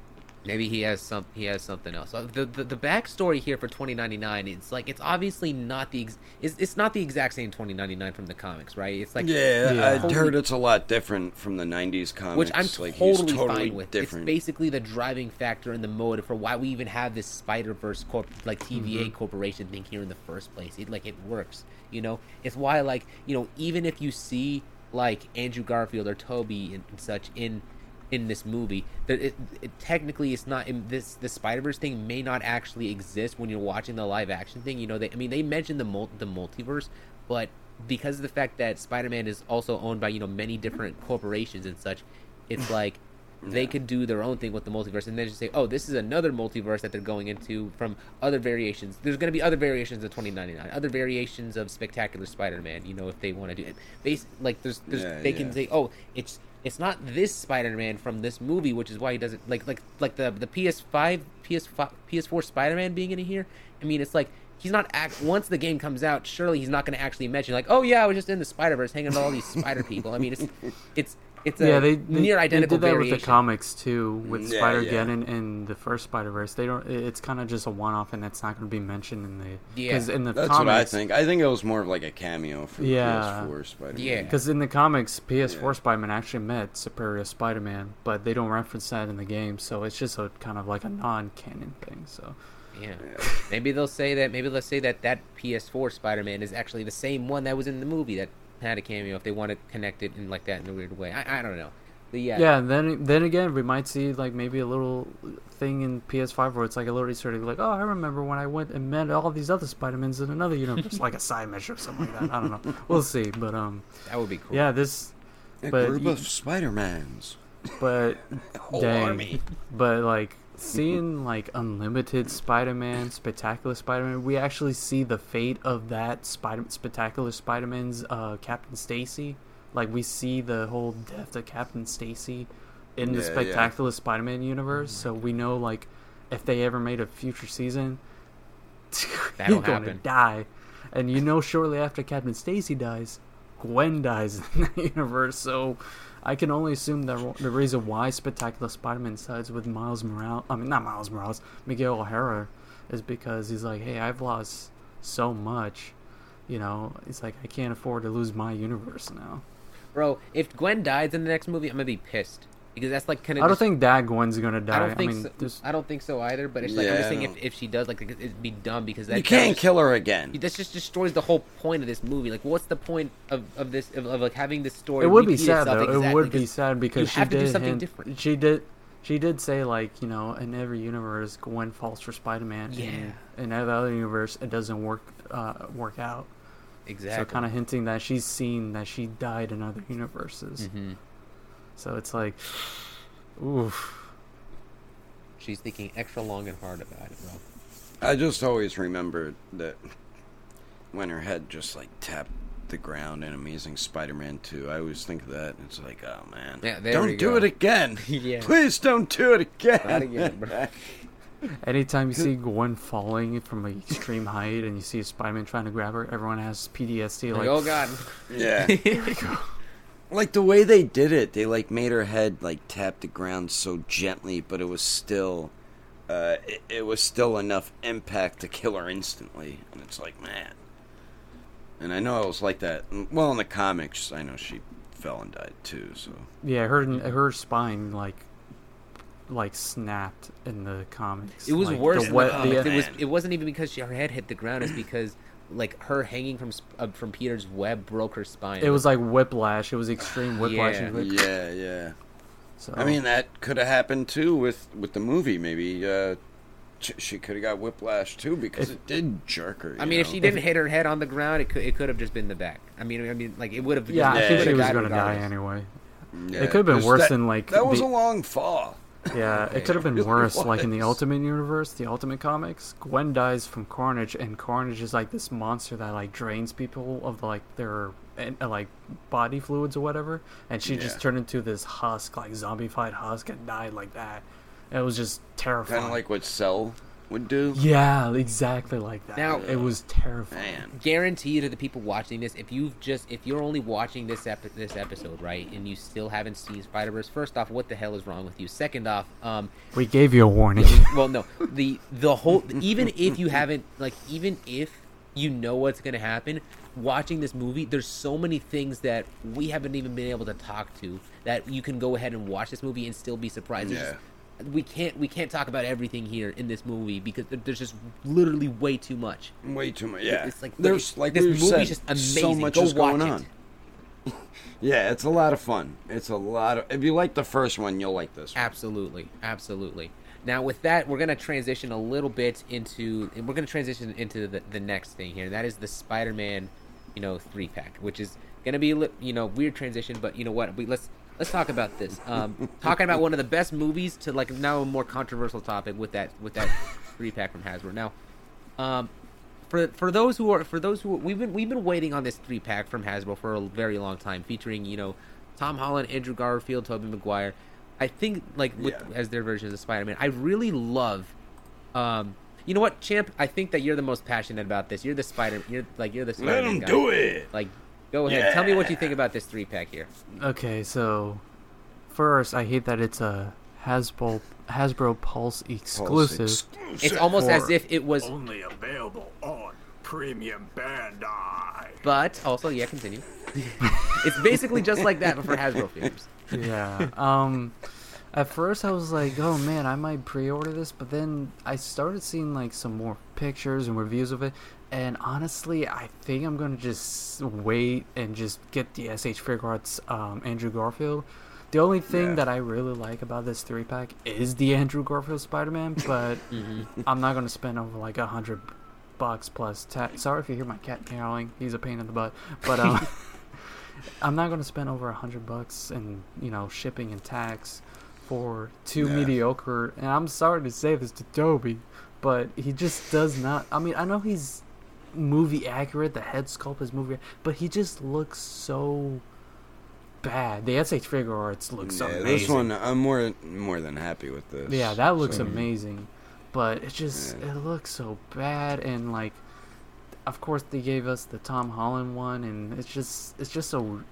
Maybe he has some. He has something else. Uh, The the, the backstory here for 2099. It's like it's obviously not the. Ex- it's, it's not the exact same 2099 from the comics, right? It's like
yeah,
Yeah.
I heard it's a lot different from the '90s comics.
which I'm
like,
totally,
totally
fine with.
Different.
It's basically the driving factor and the motive for why we even have this Spider Verse corp like TVA
Mm-hmm.
corporation thing here in the first place. It like it works, you know. It's why like you know even if you see like Andrew Garfield or Tobey and, and such in in this movie, that it, it technically it's not in this the Spider Verse thing may not actually exist when you're watching the live action thing. You know, they I mean they mentioned the mul- the multiverse, but because of the fact that Spider-Man is also owned by you know many different corporations and such, it's like they could do their own thing with the multiverse and then just say, oh, this is another multiverse that they're going into from other variations. There's going to be other variations of 2099, other variations of Spectacular Spider-Man. You know, if they want to do it, Bas- like there's, there's
Yeah,
they can say, oh, it's it's not this Spider-Man from this movie, which is why he doesn't like like like the the PS5, PS5, PS4 Spider-Man being in here. I mean, it's like he's not act once the game comes out. Surely he's not going to actually mention like, oh yeah, I was just in the Spider Verse hanging with all these Spider people. I mean, it's it's it's a
yeah, they, they
near
they
identical
did that
variation.
with the comics too, with
Yeah,
Spider
yeah.
Geddon and the first Spider Verse. They don't. It's kind of just a one-off, and it's not going to be mentioned in the.
Yeah.
In the
That's
comics,
what I think. I think it was more of like a cameo for
Yeah.
PS4 Spider-Man.
Yeah.
Because in the comics, PS4
Yeah.
Spider-Man actually met Superior Spider-Man, but they don't reference that in the game, so it's just a kind of like a non-canon thing. So
Yeah. Maybe they'll say that. Maybe they'll say that that PS4 Spider Man is actually the same one that was in the movie that had a cameo. If they want to connect it in like that in a weird way, I, I don't know. But yeah,
yeah, and then then again, we might see like maybe a little thing in PS5 where it's like a little Easter egg, like, oh, I remember when I went and met all these other Spider-Mans in another universe, like a side mission or something like that. I don't know. We'll see, but um,
that would be cool.
yeah, this,
A
But
group
you-
of Spider-Mans.
but
Whole
Dang.
army.
But like seeing like Unlimited Spider-Man, Spectacular Spider-Man, we actually see the fate of that Spider Spectacular Spider-Man's uh, Captain Stacy. Like we see the whole death of Captain Stacy in the
Yeah, yeah.
Spectacular Spider-Man universe. So we know like if they ever made a future season,
That'll
he's going to
happen.
die. And you know, shortly after Captain Stacy dies, Gwen dies in that universe. So I can only assume that the reason why Spectacular Spider-Man sides with Miles Morales, I mean not Miles Morales, Miguel O'Hara, is because he's like, hey, I've lost so much. You know, it's like I can't afford to lose my universe now.
bro. If Gwen dies in the next movie, I'm gonna be pissed because that's like kind of.
I don't think that Gwen's gonna die.
I don't think
mean,
so.
there's-
I don't think so either. But it's like I'm just saying if, if she does, like it'd be dumb because that
You can't
was-
kill her again.
This just destroys the whole point of this movie. Like, what's the point of, of this of, of like having this story?
it would be sad
itself
though. It would be sad because she
have to do
did
something
hint-
different.
She did. She did say like you know in every universe Gwen falls for Spider-Man.
Yeah.
And in every other universe it doesn't work uh, work out.
Exactly.
So kind of hinting that she's seen that she died in other universes.
hmm
So it's like, oof.
She's thinking extra long and hard about it, bro.
I just always remembered that when her head just like tapped the ground in Amazing Spider-Man 2, I always think of that. and It's like, oh man,
Yeah, there
don't do
go.
it again.
Yeah.
Please don't do it again.
Not again, bro.
Anytime you see Gwen falling from an extreme height and you see Spider-Man trying to grab her, everyone has PTSD.
Like,
Like,
oh god.
yeah. like the way they did it, they like made her head like tap the ground so gently, but it was still uh, it, it was still enough impact to kill her instantly. And it's like, man. And I know it was like that. Well, in the comics, I know she fell and died too. So
Yeah, her her spine like like snapped in the comics.
It was
Like,
worse.
the
in the comics.
the-
it was it wasn't even because she, her head hit the ground. It's because like her hanging from uh, from Peter's web broke her spine.
It was like whiplash. It was extreme whiplash.
Yeah.
like-
yeah, yeah.
So,
I mean, that could have happened too with with the movie. Maybe uh, sh- she could have got whiplash too because
If-
it did jerk her.
I
you
mean, if she didn't hit her head on the ground, it could it could have just been the back. I mean, I mean, like it would have.
yeah, I think
it
she was gonna die anyway.
Yeah,
it could've been worse
that-
than, like,
that was
the-
a long fall.
Yeah, it could have been
really
worse. Like in the. Ultimate Universe, the Ultimate Comics, Gwen dies from Carnage, and Carnage is like this monster that like drains people of like their uh, like body fluids or whatever, and she just turned into this husk, like zombified husk, and died like that. It was just terrifying.
Kind of like what Cell would do.
yeah, exactly like that.
Now-
it was terrifying.
Man,
Guarantee to the people watching this, if you've just if you're only watching this epi- this episode right, and you still haven't seen Spider Verse, first off, what the hell is wrong with you? Second off, um,
We gave you a warning.
well, no, the the whole even if you haven't like even if you know what's gonna happen, watching this movie, there's so many things that we haven't even been able to talk to that you can go ahead and watch this movie and still be surprised. There's
Yeah.
just- we can't we can't talk about everything here in this movie because there's just literally way too much.
way too much. Yeah,
It's like
there's like
this movie's
said,
just
so
amazing.
much
Go
is going on.
it.
Yeah, it's a lot of fun. It's a lot of. If you like the first one, you'll like this. one.
Absolutely, absolutely. Now, with that, we're gonna transition a little bit into, and we're gonna transition into the, the next thing here. and That is the Spider-Man, you know, three pack, which is gonna be a li- you know weird transition, but you know what? We let's let's talk about this. Um, talking about one of the best movies to like now a more controversial topic with that with that three pack from Hasbro. Now, um, for for those who are for those who we've been we've been waiting on this three pack from Hasbro for a very long time, featuring you know Tom Holland, Andrew Garfield, Tobey Maguire. I think like with
Yeah.
as their versions of Spider Man. I really love. Um, you know what, Champ? I think that you're the most passionate about this. You're the Spider. You're like you're the Spider-Man
Let him
guy.
do it.
Like, go ahead. Tell me what you think about this three pack here.
Okay, so first, I hate that it's a Hasbro Hasbro Pulse exclusive.
It's almost as if it was,
Only available on Premium Bandai.
but also yeah. Continue. it's basically just like that, but for Hasbro figures.
yeah. Um, at first I was like, oh man, I might pre-order this, but then I started seeing like some more pictures and reviews of it, and honestly, I think I'm gonna just wait and just get the SH Figuarts um, Andrew Garfield. The only thing
Yeah.
that I really like about this three pack is the Andrew Garfield Spider-Man, but I'm not gonna spend over like a hundred bucks plus tax. Sorry if you hear my cat meowing; he's a pain in the butt. But um, I'm not gonna spend over a hundred bucks and you know shipping and tax for two
Yeah.
mediocre. And I'm sorry to say this to Tobey, but he just does not. I mean, I know he's movie accurate. The head sculpt is movie, but he just looks so bad. The SH Figuarts looks
yeah,
amazing.
this one I'm more more than happy with this.
Yeah, that looks
So,
amazing. But it just
Yeah.
it looks so bad and like of course they gave us the Tom Holland one and it's just it's just so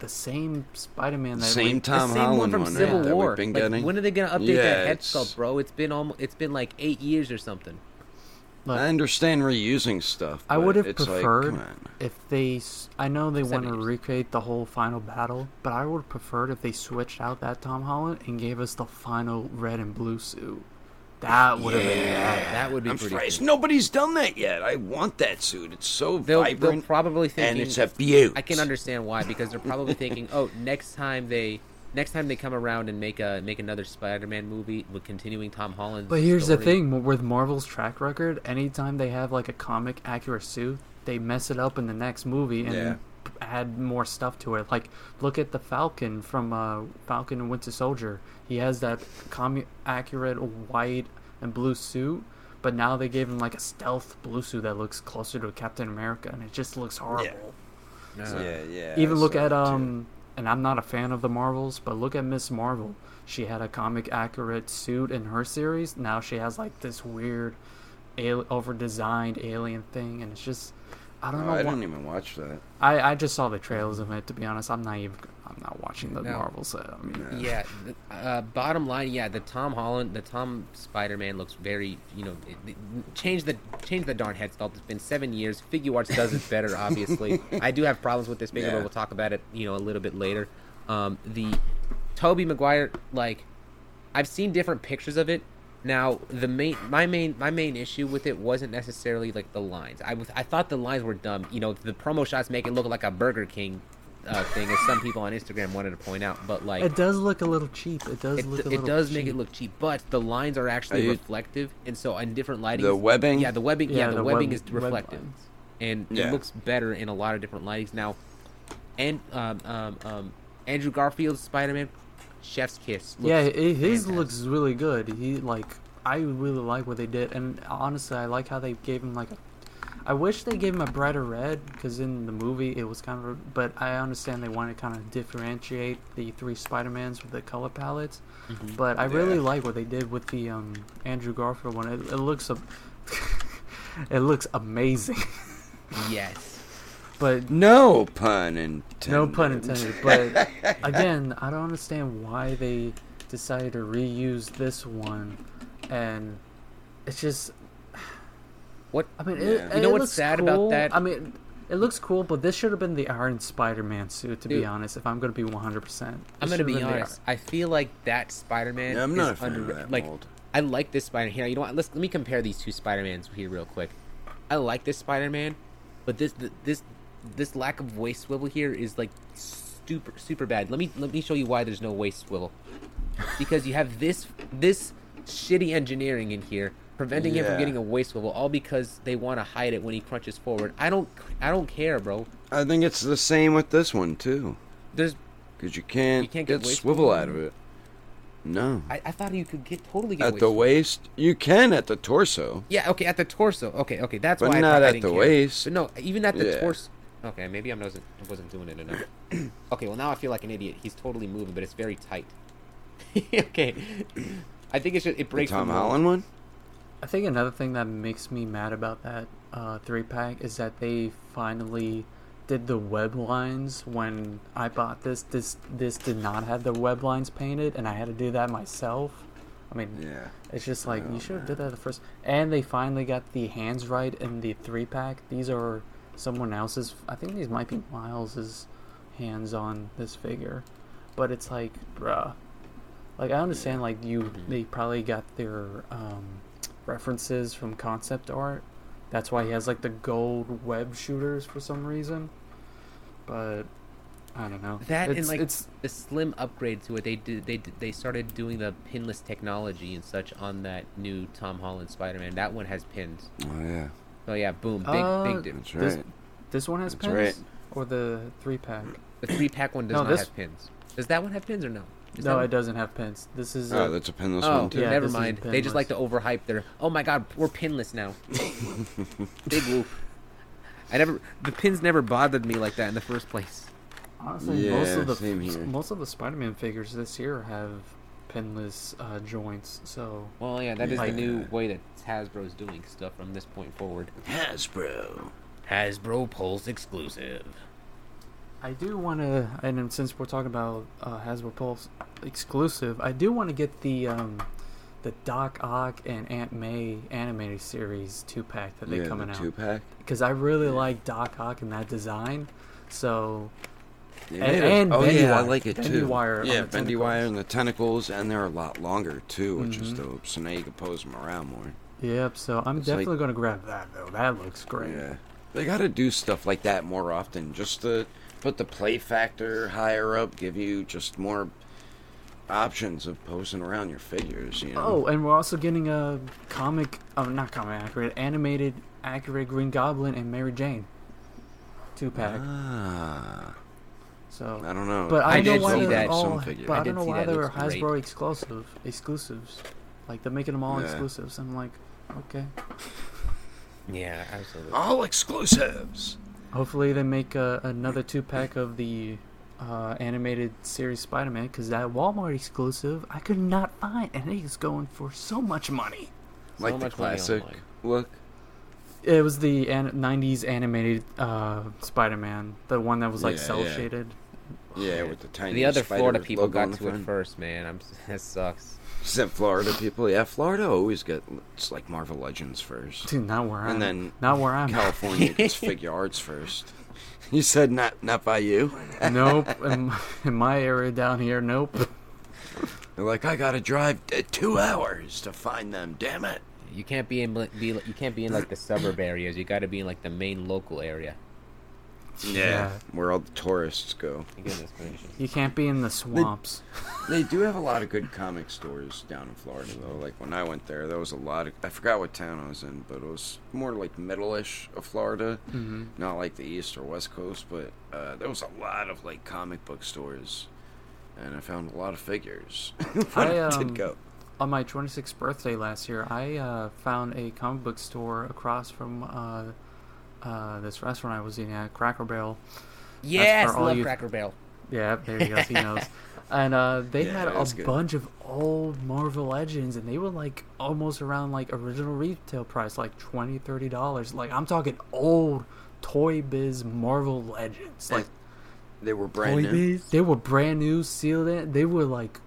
the same Spider-Man that
Same
we,
Tom
the same
Holland
one from
one,
Civil
yeah, that
War.
we've been
Like,
getting.
when are they gonna update
Yeah,
that head sculpt, bro? It's been almost. It's been like eight years or something.
But
I understand reusing stuff.
I would have
it's like,
preferred if they I know they want to recreate the whole final battle, but I would have preferred if they switched out that Tom Holland and gave us the final red and blue suit. That would have been bad.
That would be
I'm
pretty.
surprised
cool.
nobody's done that yet. I want that suit. It's so
They'll, they'll
vibrant
probably thinking.
and it's a beaut.
I can understand why because they're probably thinking, oh, next time they. Next time they come around and make a make another Spider-Man movie with continuing Tom Holland's
But here's the thing with Marvel's track record, anytime they have like a comic accurate suit, they mess it up in the next movie and
Yeah.
add more stuff to it. Like look at the Falcon from uh, Falcon and Winter Soldier. He has that comic accurate white and blue suit, but now they gave him like a stealth blue suit that looks closer to Captain America, and it just looks horrible.
Uh,
yeah, yeah.
Even look at
um, too.
And I'm not a fan of the Marvels, but look at Miss Marvel. She had a comic accurate suit in her series. Now she has like this weird, al- over designed alien thing, and it's just, I don't
Oh,
know.
I
why-
didn't even watch that.
I I just saw the trailers of it. To be honest, I'm not even. I'm not watching the
No.
Marvel set. I mean.
Yeah. Uh, bottom line, yeah, the Tom Holland, the Tom Spider Man looks very, you know, it, it, change the change the darn head sculpt. It's been seven years. Figuarts does it better, obviously. I do have problems with this figure, but we'll talk about it, you know, a little bit later. Um, the Tobey Maguire, like, I've seen different pictures of it. Now, the main, my main, my main issue with it wasn't necessarily like the lines. I was, I thought the lines were dumb. You know, the promo shots make it look like a Burger King uh, thing, as some people on Instagram wanted to point out. But like,
it does look a little cheap. It does
it,
look. A
it
little
does make it look cheap, but the lines are actually
Are
reflective, and so in different lighting,
The webbing?
yeah, the webbing, yeah, the,
web-
webbing is reflective,
lines.
and
Yeah.
it looks better in a lot of different lightings now. And um, um, um, Andrew Garfield's Spider-Man, Chef's Kiss. Looks
Yeah, i his
fantastic.
looks really good. He like I really like what they did, and honestly, I like how they gave him like a. I wish they gave him a brighter red because in the movie it was kind of. But I understand they want to kind of differentiate the three Spider Mans with the color palettes.
Mhm.
But I really like what they did with the um, Andrew Garfield one. It, it looks a, it looks amazing.
Yes.
but
No pun intended.
no pun intended. But again, I don't understand why they decided to reuse this one, and it's just.
What?
I mean,
Yeah.
it,
You know
it
what's
looks
sad about that?
I mean, it looks cool, but this should have been the Iron Spider-Man suit. To be honest, if I'm going to be 100, percent
I'm gonna be honest. I feel like that Spider-Man
Yeah, I'm
is
not a fan
under
of that
like.
mold.
I like this Spider. Here, you know what? Let's let me compare these two Spider-Mans here real quick. I like this Spider-Man, but this this this lack of waist swivel here is like super super bad. Let me let me show you why there's no waist swivel. Because you have this this shitty engineering in here preventing him from getting a waist swivel all because they want to hide it when he crunches forward. I don't I don't care, bro.
I think it's the same with this one too,
There's
because you can't,
You can't get
get swivel out of it. No,
I, I thought you could get totally get
at
waist
the waist you can at the torso.
Yeah, okay, at the torso. Okay, okay, that's
But
why I
not
I
at
at
the
care.
waist.
But no, even at the
Yeah.
torso. Okay, maybe I wasn't I wasn't doing it enough. okay, well now I feel like an idiot. He's totally moving, but it's very tight. okay, I think it should it
The
breaks
Tom
the.
Holland one.
I think another thing that makes me mad about that uh, three pack is that they finally did the web lines when I bought this. This this did not have the web lines painted, and I had to do that myself. I mean,
Yeah.
it's just like
Oh,
you should have did that the first. And they finally got the hands right in the three pack. These are someone else's. I think these might be Miles's hands on this figure, but it's like, bruh. Like I understand, like you, they probably got their um, references from concept art. That's why he has like the gold web shooters for some reason. But I don't know.
That
it's,
and like
it's
the slim upgrade to what They did they they started doing the pinless technology and such on that new Tom Holland Spider-Man. That one has pins.
Oh yeah.
Oh yeah, boom, big
Uh,
big difference.
That's
This-
right.
this one has
That's
pins,
right.
or the three pack.
The three pack one does
No,
not
this-
have pins. Does that one have pins or no? Is
no,
that
it doesn't have pins. This is
Oh,
uh,
that's a pinless
Oh,
one too.
yeah.
never mind. They just like to overhype their. Oh my god, we're pinless now. Big whoop. I never. The pins never bothered me like that in the first place.
honestly most of the
same here.
most of the Spider-Man figures this year have pinless uh, joints. So
Well, yeah, that is
Like-
the new way that Hasbro's doing stuff from this point forward.
Hasbro.
Hasbro Pulse exclusive.
I do want to, and since we're talking about uh, Hasbro Pulse exclusive, I do want to get the um, the Doc Ock and Aunt May animated series two pack that they
Yeah,
coming
the
out
two pack.
because I really like Doc Ock and that design. So
Yeah.
And- and
oh
Bendy
yeah, I like it
Bendy
too.
wire
yeah, bendy wire and the tentacles, and they're a lot longer too, which is
Mhm.
dope. So now you can pose them around more.
yep, so I'm
It's like-
definitely gonna grab that though. That looks great.
Yeah, they got to do stuff like that more often, just to put the play factor higher up, give you just more options of posing around your figures. You know.
Oh, and we're also getting a comic, oh not comic accurate, animated accurate Green Goblin and Mary Jane two pack.
Ah,
so
I don't know.
But I,
I
don't
did
know why
see
they're
that.
all.
Some figures.
But I,
I
don't know why they were
Looks great.
Hasbro exclusive exclusives. Like they're making them all
Yeah.
exclusives. I'm like, okay.
Yeah, absolutely.
All exclusives.
Hopefully they make uh, another two pack of the uh, animated series Spider-Man because that Walmart exclusive I could not find, and it is going for so much money.
So
like the
much money
classic look.
It was the an- '90s animated uh, Spider-Man, the one that was like
Yeah,
cell
yeah.
shaded.
Yeah, with the tiny.
the other Florida people got
the
to it first, man. I'm that sucks.
Except Florida people, yeah. Florida always get it's like Marvel Legends first.
Dude, not where I'm.
And then
not where I'm.
California gets Figuarts first. You said not not by you.
nope. In, in my area down here, nope.
They're like, I gotta drive uh, two hours to find them. Damn it!
You can't be in like, be you can't be in like the suburb areas. You got to be in like the main local area.
Yeah.
where all the tourists go.
Goodness gracious.
You can't be in the swamps.
They do have a lot of good comic stores down in Florida, though. Like when I went there, there was a lot of. I forgot what town I was in, but it was more like middle-ish of Florida,
hmm
not like the east or west coast. But uh, there was a lot of like comic book stores, and I found a lot of figures. when
I,
I,
um,
did go.
On my 26th birthday last year, I uh, found a comic book store across from uh, uh, this restaurant I was eating at, Cracker Barrel.
Yes,
for all
love
you-
Cracker Barrel.
Yeah, there he goes. He knows. And uh, they
Yeah,
had a
good.
bunch of old Marvel Legends, and they were like almost around like original retail price, like 20 30 dollars. Like I'm talking old Toy Biz Marvel Legends. Like
They were brand new.
they were brand new, sealed in. They were like,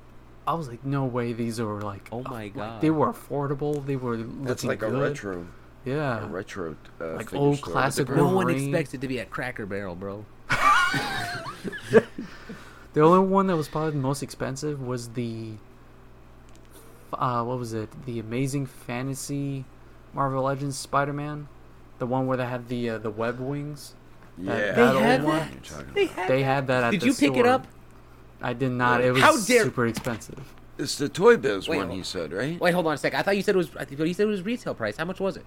I was like, no way, these are like.
Oh my
like,
God.
they were affordable. They were.
That's
looking
like a
good.
retro, a
Yeah.
retro, uh,
Like old
store.
classic
No one expects it to be at Cracker Barrel, bro.
The only one that was probably the most expensive was the. Uh, what was it? The Amazing Fantasy Marvel Legends Spider-Man, the one where they had the uh, the web wings.
Yeah,
They
I
had that?
you're
They had.
They had that at
Did
the
you pick it up?
I did not. It was
How dare-
super expensive.
It's the Toy Biz
Wait,
one.
hold-
He said, right?
Wait, hold on a sec. I thought you said it was. I think you said it was retail price. How much was it?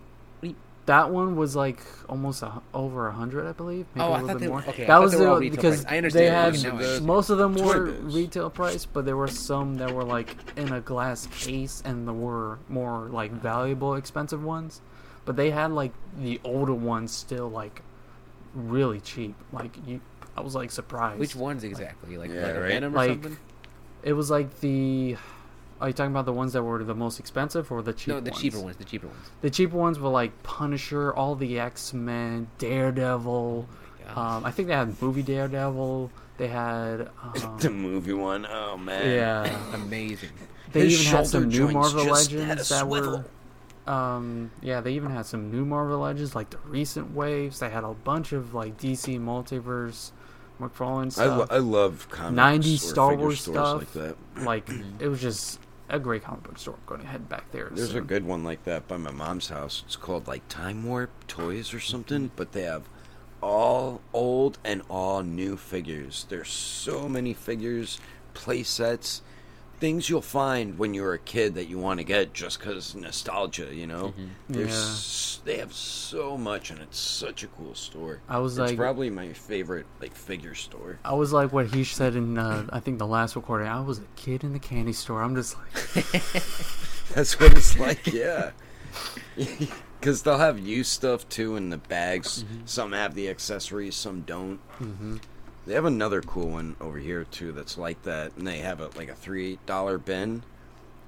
That one was like almost a, over a hundred, I believe. Maybe
Oh,
a
I
little
thought
bit
they
more.
were- okay,
that
thought
was
they were all
the
retail
because
price. I understand
they
now.
had
Most of the
most of them were retail price, but there were some that were like in a glass case and there were more like valuable, expensive ones. But they had like the older ones still like really cheap. Like you, I was like surprised.
Which ones exactly? Like,
Yeah,
like a
right.
Venom or
Like,
something?
It was like the. Are you talking about the ones that were the most expensive or the cheap
No, the
ones?
cheaper ones. The cheaper ones.
The cheaper ones were like Punisher, all the X Men, Daredevil.
Yeah.
Um, I think they had movie Daredevil. They had.
the
Um,
movie one. Oh man.
yeah.
Amazing.
They
His
even had some new Marvel
just had a
Legends that
swivel.
were. Um, yeah, they even had some new Marvel Legends, like the recent waves. They had a bunch of like DC multiverse, McFarlane
I,
stuff.
lo- I love comics
90s Star Wars
stores
stuff.
like that.
like it was just a great comic book store. Going to head back there.
There's a good one like that by my mom's house. It's called like Time Warp Toys or something, mm-hmm. but they have all old and all new figures. There's so many figures, play sets, things you'll find when you were a kid that you want to get just because nostalgia, you know? There's
Yeah.
s- they have so much and it's such a cool store.
I was
it's
like,
probably my favorite like figure store.
I was like what he said in uh, I think the last recording. I was a kid in the candy store. I'm just like,
That's what it's like, yeah. Because they'll have used stuff too in the bags. Some have the accessories, some don't.
mm-hmm.
They have another cool one over here too that's like that, and they have a, like a three dollar bin,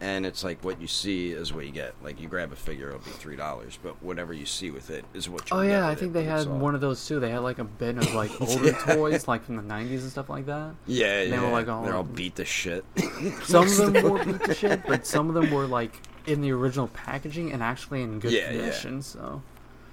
and it's like what you see is what you get. Like you grab a figure, it'll be three dollars, but whatever you see with it is what you.
Oh,
get.
Oh yeah, I think they had one of those too. They had like a bin of like older
Yeah.
toys, like from the '90s and stuff like that.
Yeah, yeah.
they were, like, all-
They're all beat to shit.
Some of them were beat to shit, but some of them were like in the original packaging and actually in good
yeah.
condition. So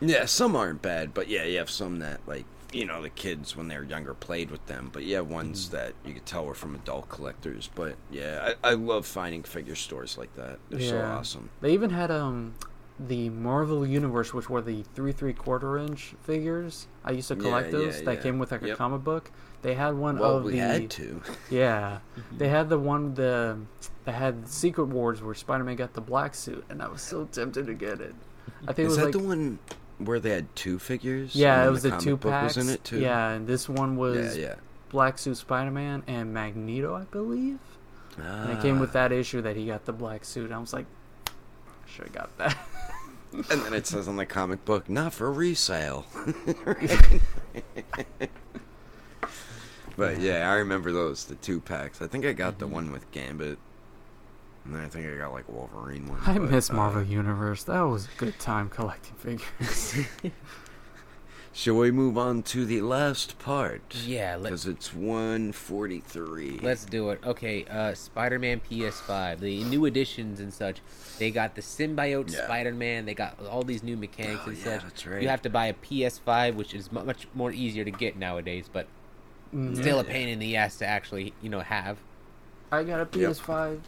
Yeah, some aren't bad, but yeah, you have some that like you know the kids when they were younger played with them, but yeah ones that you could tell were from adult collectors. But yeah, I, I love finding figure stores like that. They're so awesome.
they even had um the Marvel Universe, which were the three three quarter inch figures. I used to
Yeah,
collect those
yeah,
that
yeah.
came with like a comic book. They had one
Well,
of
we
the
had to.
Yeah, they had the one the that had Secret Wars where Spider-Man got the black suit, and I was so tempted to get it. I think
Is
it
that
was like
the one where they had two figures?
yeah, it was
the
the two packs.
Was in it too.
Yeah, and this one was
yeah, yeah.
black suit Spider-Man and Magneto, I believe. And it came with
Ah.
that issue that he got the black suit. I was like, should have got that.
And then it says on the comic book, not for resale. but yeah, I remember those, the two packs. I think I got
Mm-hmm.
the one with Gambit. And then I think I got like Wolverine one.
I
but,
miss
uh,
Marvel Universe. That was a good time collecting figures.
Shall we move on to the last part?
Yeah,
Because it's 143.
let's do it. Okay, uh, Spider-Man PS5, the new additions and such. They got the symbiote
Yeah.
Spider-Man. They got all these new mechanics
Oh,
and
yeah,
such.
that's right.
You have to buy a PS5, which is much more easier to get nowadays, but
Mhm.
still a pain in the ass to actually, you know, have.
I got a PS5.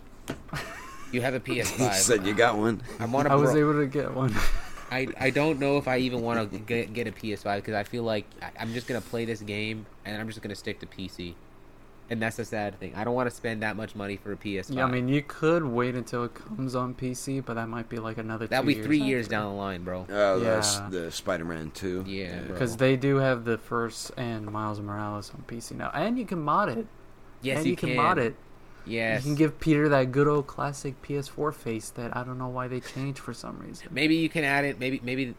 You have a PS5.
said you got one.
I want to.
I was able to get one.
I, I don't know if I even want to get, get a PS5 because I feel like I, I'm just gonna play this game and I'm just gonna stick to PC, and that's the sad thing. I don't want to spend that much money for a PS5.
yeah, I mean, you could wait until it comes on PC, but that might be like another.
that'll
two
be three years
after.
down the line, bro.
Oh, that's
Yeah.
the Spider-Man 2.
Yeah, bro.
Because they do have the first and Miles Morales on PC now, and you can mod it.
Yes,
and
you,
you can, mod it.
Yes,
You can give Peter that good old classic PS4 face that I don't know why they changed for some reason.
maybe you can add it. Maybe maybe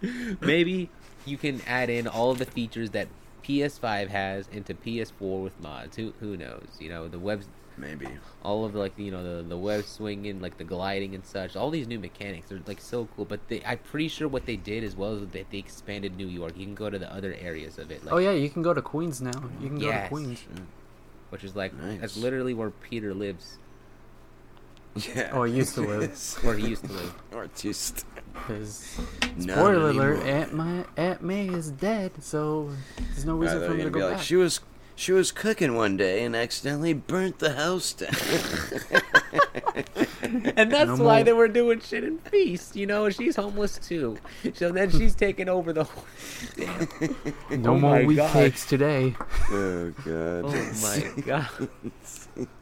maybe you can add in all of the features that PS5 has into PS4 with mods. Who who knows? You know the web,
Maybe.
all of the, like you know the the web swinging, like the gliding and such. All these new mechanics are like so cool. But they, I'm pretty sure what they did as well is that they expanded New York. You can go to the other areas of it. Like,
oh yeah, you can go to Queens now. You can go
Yes.
to Queens. Mm.
Which is like that's literally where Peter lives,
Yeah.
Oh, he used to live.
where he used to live.
or just
Because
Not
spoiler alert. Aunt May, Aunt May is dead, so there's no reason
they're
for me to
gonna be
go
like,
back.
she was she was cooking one day and accidentally burnt the house down.
And that's
No
why
more-
they were doing shit in Feast. You know, she's homeless too. So then she's taking over the whole. Damn.
no
Oh
more
my
wheat cakes today.
oh god.
Oh my god.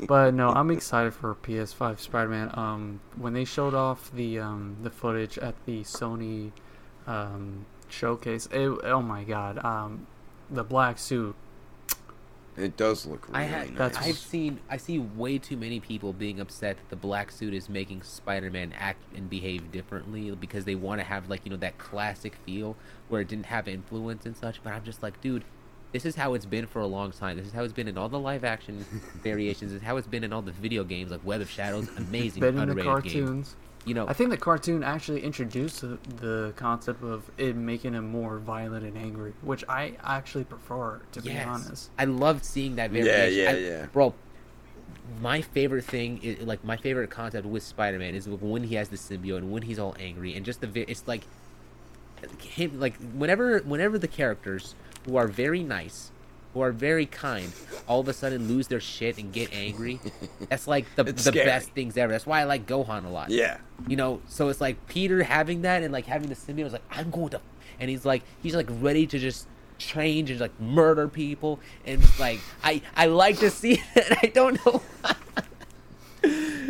But no, I'm excited for PS5 Spider-Man. Um, when they showed off the um the footage at the Sony um showcase, it, oh my god, um, the black suit.
It does look really
I have.
nice.
I've seen. I see way too many people being upset that the black suit is making Spider-Man act and behave differently because they want to have like you know that classic feel where it didn't have influence and such. But I'm just like, dude. This is how it's been for a long time. This is how it's been in all the live action variations. This is how it's been in all the video games like Web of Shadows. Amazing,
Been in the
underrated game.
Cartoons.
You know,
I think the cartoon actually introduced the, the concept of it making him more violent and angry, which I actually prefer, to be
Yes.
honest.
I loved seeing that variation.
yeah,
I-
yeah.
Bro, my favorite thing is like my favorite concept with Spider-Man is when he has the symbiote and when he's all angry and just the vi- it's like him like whenever whenever the characters who are very nice who are very kind all of a sudden lose their shit and get angry that's like the, the
scary.
best things ever that's why i like gohan a lot
Yeah.
you know so it's like peter having that and like having the symbiote is like i'm going to and he's like he's like ready to just change and like murder people and like i i like to see that i don't know.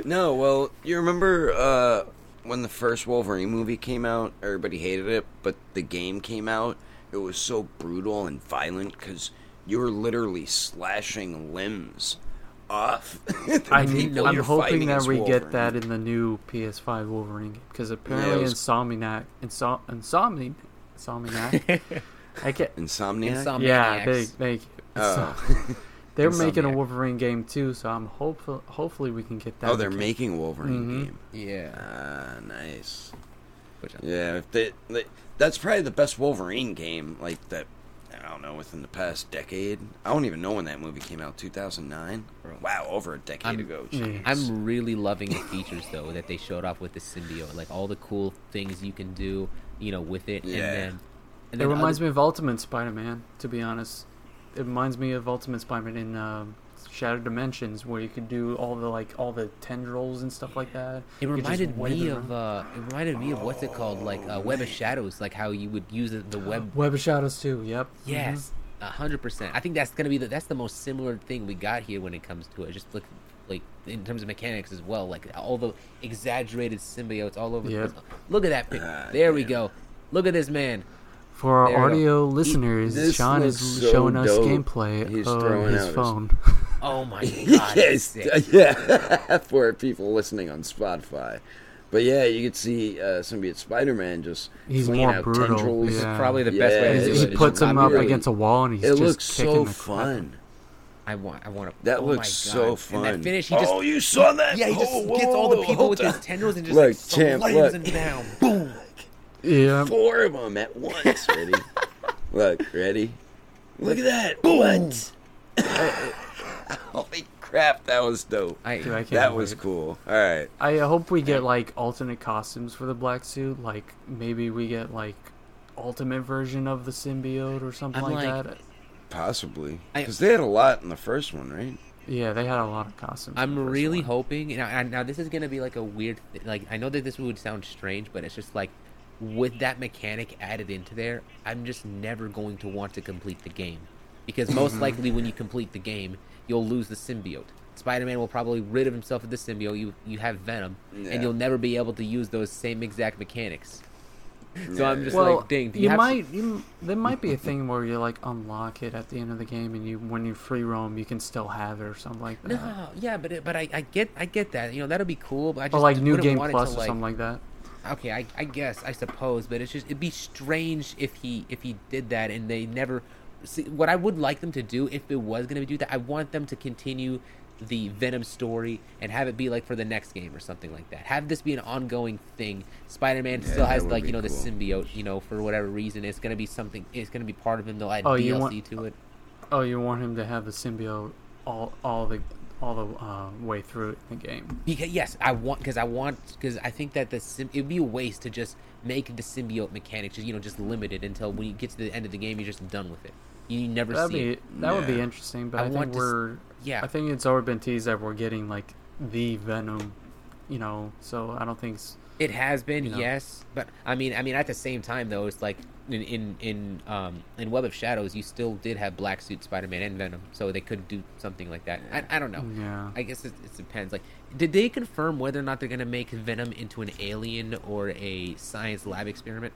No, well, you remember uh, when the first Wolverine movie came out? Everybody hated it, but the game came out. It was so brutal and violent because you were literally slashing limbs off.
I'm, I'm hoping that
as
we get that in the new PS5 Wolverine game because apparently
was-
Insomniac, Insom, Insomni, Insomniac, I get
Insomniac.
Insomniac.
yeah, they,
Maniacs.
they,
Oh.
they're making a Wolverine game too, so I'm hopeful, hopefully we can get that.
oh, they're
in the-
making a Wolverine
Mhm.
game.
yeah
Ah, nice.
Which
Yeah, if they, they, that's probably the best Wolverine game, like that. I don't know, within the past decade. I don't even know when that movie came out. Two thousand nine. Wow, over a decade
I'm-
ago.
Yeah.
Jeez.
I'm really loving the features though that they showed off with the symbiote, like all the cool things you can do, you know, with it,
Yeah.
and then and
It
then
reminds
other-
me of Ultimate Spider-Man, to be honest. It reminds me of Ultimate Spider-Man in um, Shattered Dimensions, where you could do all the like all the tendrils and stuff like that.
It
You
reminded me of uh, it reminded me of what's it called, like uh, Web of Shadows, like how you would use the, the web.
Web of Shadows too. Yep.
Yes, a hundred percent. I think that's gonna be the that's the most similar thing we got here when it comes to it. Just look like in terms of mechanics as well, like all the exaggerated symbiotes all over.
Yep.
the place. Look at that pic.
Ah,
there we go. Look at this man.
For our
There
audio listeners,
this
Sean is
so
showing us gameplay
He's
of
throwing
his
out his-
phone.
Oh my god.
yes, yeah, for people listening on Spotify. But yeah, you could see uh, symbiote Spider-Man just
He's more
out
brutal,
tendrils.
yeah.
Probably the best way to
Yeah,
do
he
it.
puts him up
really-
against a wall and he's
It
just
looks
kicking
so
the crap out of him.
fun.
I want. I want to.
That
oh
looks
my
so fun.
And that finish, he just.
oh, you saw that?
yeah, he just
Oh,
gets all the people
hold
with his tendrils and just
Look,
like
champ,
slams
look.
them down. Boom.
Yeah.
Four of them at once. Ready? look, ready? Look at that. What? Holy crap, that was dope.
I,
Dude, I
That was
wait.
cool. All right.
I uh, hope we get like alternate costumes for the black suit. Like maybe we get like ultimate version of the symbiote or something like,
like-
that.
Possibly. Because they had a lot in the first one, right?
Yeah, they had a lot of costumes.
I'm really
one.
hoping. Now, and now this is gonna be like a weird. Like I know that this would sound strange, but it's just like with that mechanic added into there, I'm just never going to want to complete the game because most
Mm-hmm.
likely when you complete the game, you'll lose the symbiote. Spider-Man will probably rid of himself of the symbiote. You you have Venom,
Yeah.
and you'll never be able to use those same exact mechanics. So I'm just
yeah.
Well,
like, ding. do
you,
have some-
might. You, there might be a thing where you like unlock it at the end of the game, and you when you free roam, you can still have it or something like that.
No, yeah, but it, but I, I get I get that. You know that'll be cool. But I just
or like new
wouldn't
game plus
to,
or
like,
something like that.
Okay I, I guess i suppose but it's just it'd be strange if he if he did that and they never see what i would like them to do if it was going to do that i want them to continue the venom story and have it be like for the next game or something like that. Have this be an ongoing thing. Spider-man
Yeah,
still has like you know the symbiote you know for whatever reason it's going to be something it's going to be part of him they'll add
Oh, you
dlc
want-
to it.
Oh, you want him to have the symbiote all all the all the uh, way through the game.
Because yes, I want because I want because I think that the sim, it'd be a waste to just make the symbiote mechanic just you know just limited until when you get to the end of the game you're just done with it. You never
That'd
see
be
it.
that would be interesting, but
I
I, think
to
we're
Yeah,
I think it's already been teased that we're getting like the Venom, you know. So I don't think s-
it has been
you know.
yes, but I mean I mean at the same time though it's like in in in um in Web of Shadows you still did have Black Suit Spider-Man and Venom, so they could do something like that. I, I don't know.
yeah.
I guess it, it depends. Like, did they confirm whether or not they're gonna make Venom into an alien or a science lab experiment?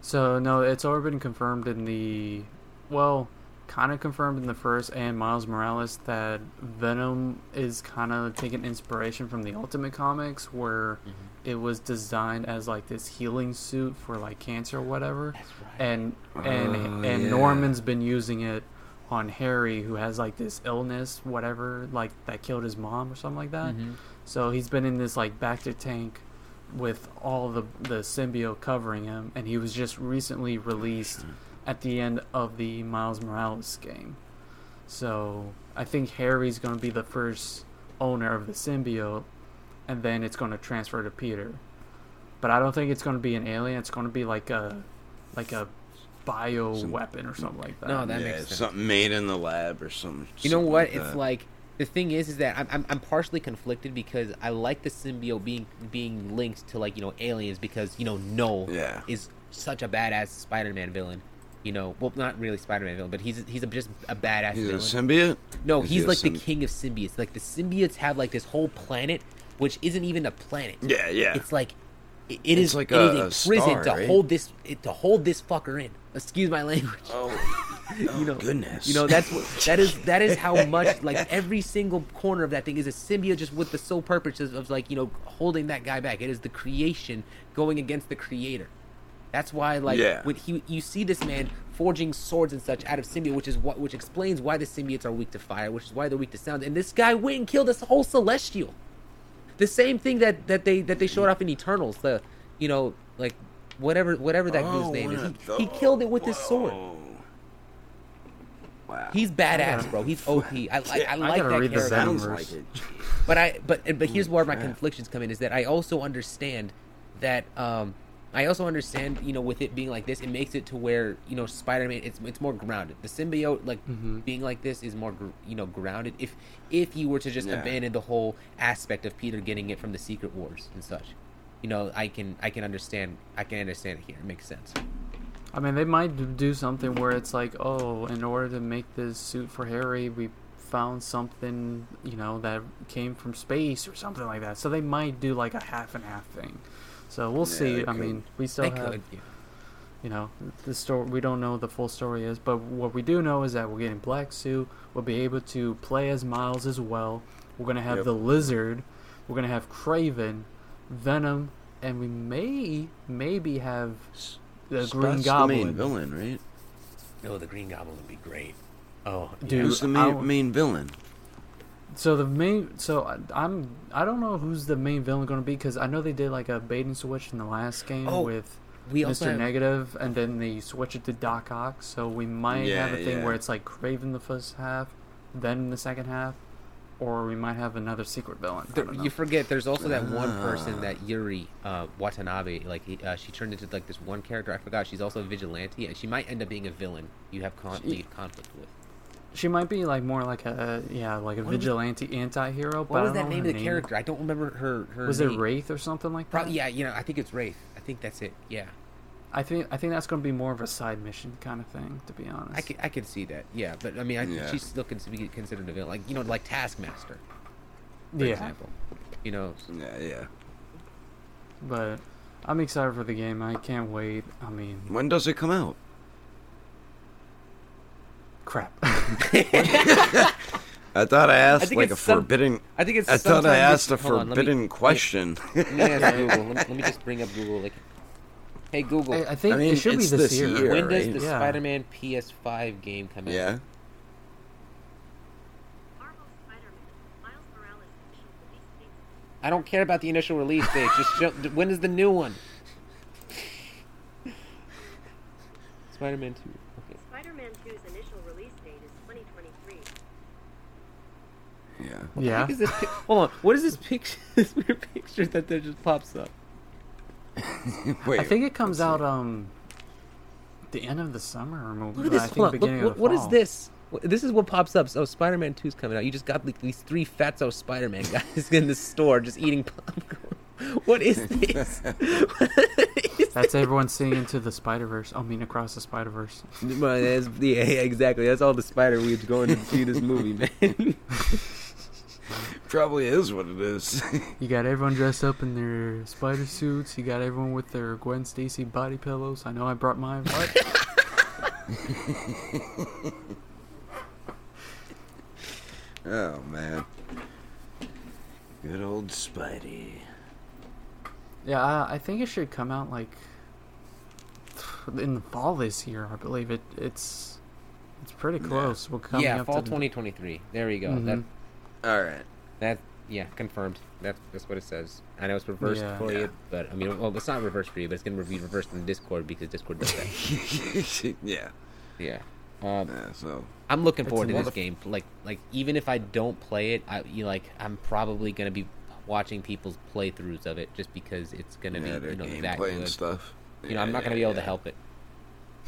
So no, it's already been confirmed in the well, kind of confirmed in the first and Miles Morales that Venom is kind of taking inspiration from the Ultimate Comics, where it was designed as like this healing suit for like cancer or whatever,
That's right.
and and
Oh,
and
yeah.
Norman's been using it on Harry, who has like this illness, whatever, like that killed his mom or something like that.
Mhm.
So he's been in this like Bacta tank with all the the symbiote covering him, and he was just recently released at the end of the Miles Morales game. So I think Harry's going to be the first owner of the symbiote, and then it's going to transfer to Peter. But I don't think it's going to be an alien. It's going to be like a like a bio
Some-
weapon or something like that.
No, that
yeah,
makes sense.
something made in the lab or something.
You know
something
what?
Like
it's
that.
like the thing is, is that I'm, I'm I'm partially conflicted because I like the symbiote being being linked to like you know aliens because you know Knull
Yeah.
is such a badass Spider-Man villain. You know, well, not really Spider-Man villain, but he's he's a, just a badass
He's a symbiote.
no,
Is
he's
he a
like the king of symbiotes. Like the symbiotes have like this whole planet, which isn't even a planet.
Yeah, yeah.
It's like it, it
It's
is
like
it
a-
is
a
a prison
star,
to
right?
hold this it, to hold this fucker in. Excuse my language.
oh,
you oh, know,
goodness.
You know that's what that is. That is how much like every single corner of that thing is a symbiote, just with the sole purpose of, of like you know holding that guy back. It is the creation going against the creator. That's why like
Yeah.
when he you see this man forging swords and such out of symbiote, which is what which explains why the symbiotes are weak to fire, which is why they're weak to sound. And this guy went and killed this whole celestial. The same thing that that they that they showed off in Eternals. The you know like whatever whatever that
Oh,
dude's name is. He, he killed it with his sword.
Wow.
He's badass, bro. He's OP. I like I like that
read
character.
sounds like it.
But I but but here's where my conflictions come in is that I also understand that um I also understand you know with it being like this it makes it to where you know Spider-Man it's it's more grounded. The symbiote like
Mhm.
being like this is more gr- you know grounded. If if you were to just
Yeah.
abandon the whole aspect of Peter getting it from the Secret Wars and such, you know I can I can understand I can understand it here. It makes sense.
I mean, they might do something where it's like, oh, in order to make this suit for Harry, we found something, you know, that came from space or something like that. So they might do like a half and half thing. So we'll
Yeah,
see. I
could.
mean, we still
They
have,
could. Yeah.
you know, the story. We don't know what the full story is, but what we do know is that we're getting Black Suit. We'll be able to play as Miles as well. We're gonna have
Yep.
the Lizard. We're gonna have Kraven, Venom, and we may maybe have the Green
Spot's the main villain, right?
No, the Green Goblin would be great. Oh,
Dude,
Who's the main,
w-
main villain?
So the main, so I- I'm, I don't know who's the main villain going to be because I know they did like a bait and switch in the last game
Oh,
with
we
Mr.
have-
Negative, and then they switch it to Doc Ock. So we might have a thing
yeah.
where it's like Kraven the first half, then the second half, or we might have another secret villain. I
There-
don't know.
you forget there's also that one
Ah.
person that Yuri uh, Watanabe like uh, she turned into like this one character I forgot she's also a vigilante and she might end up being a villain you have con-
She-
conflict with
She might be like more like a yeah, like a
What was-
vigilante anti-hero. but
what
I
was
don't
that
know
name of the character I don't remember her her
Was it. Wraith or something like that?
Pro- yeah you know I think it's Wraith I think that's it yeah
I think I think that's going to be more of a side mission kind of thing, to be honest.
I could, I could see that yeah but I mean I,
Yeah.
she's still cons- be considered a villain like you know like Taskmaster for
yeah,
example you know
Yeah, yeah.
but I'm excited for the game. I can't wait. I mean,
When does it come out?
Crap.
I thought I asked
think
like a
some-
forbidden.
I think it's
I thought I asked a
hold on, me-
forbidden question.
Let me ask Google. Let me, let me just bring up Google. Like, hey Google,
I, I think
I mean,
it should be
it's
this,
this
year.
year,
when does
right?
the
Yeah.
Spider-Man PS5 game come out?
yeah.
Marvel Spider-Man, Miles Morales initial release date.
I don't care about the initial release date. Just show, when is the new one? Spider-Man 2. Okay.
Spider-Man 2's initial release date is 2023.
Yeah.
Yeah,
What is this? pi- Hold on. What is this picture? This weird picture that there just pops up.
Wait.
I think it comes out um the end of the summer or maybe
Look at this.
I think
Hold on. Look,
beginning
what,
of the
what is
fall.
this? This is what pops up. So Spider-Man 2 is coming out. You just got like these three fatso Spider-Man guys in the store just eating popcorn. What is this? What is
That's everyone seeing into the Spider Verse. I mean, across the Spider Verse.
Yeah, yeah, exactly. That's all the spider weeds going to see this movie, man.
Probably is what it is.
You got everyone dressed up in their spider suits. You got everyone with their Gwen Stacy body pillows. I know I brought mine. But
oh man. Good old Spidey.
yeah, I, I think it should come out like in the fall this year. I believe it. It's it's pretty close. We're coming
yeah,
up
fall
to the-
2023. There we go.
Mhm.
That
All right.
that yeah, confirmed. That's that's what it says. I know it's reversed
Yeah.
for
Yeah.
you, but I mean, well, it's not reversed for you, but it's gonna be reversed in Discord because Discord does that.
yeah.
yeah. Um,
Yeah. So.
I'm looking forward to this
wonderful.
game. Like, like even if I don't play it, I you like I'm probably gonna be watching people's playthroughs of it just because it's gonna
Yeah,
be you know
gameplay
that
and
good.
stuff.
You know,
Yeah,
I'm not gonna be able to help it.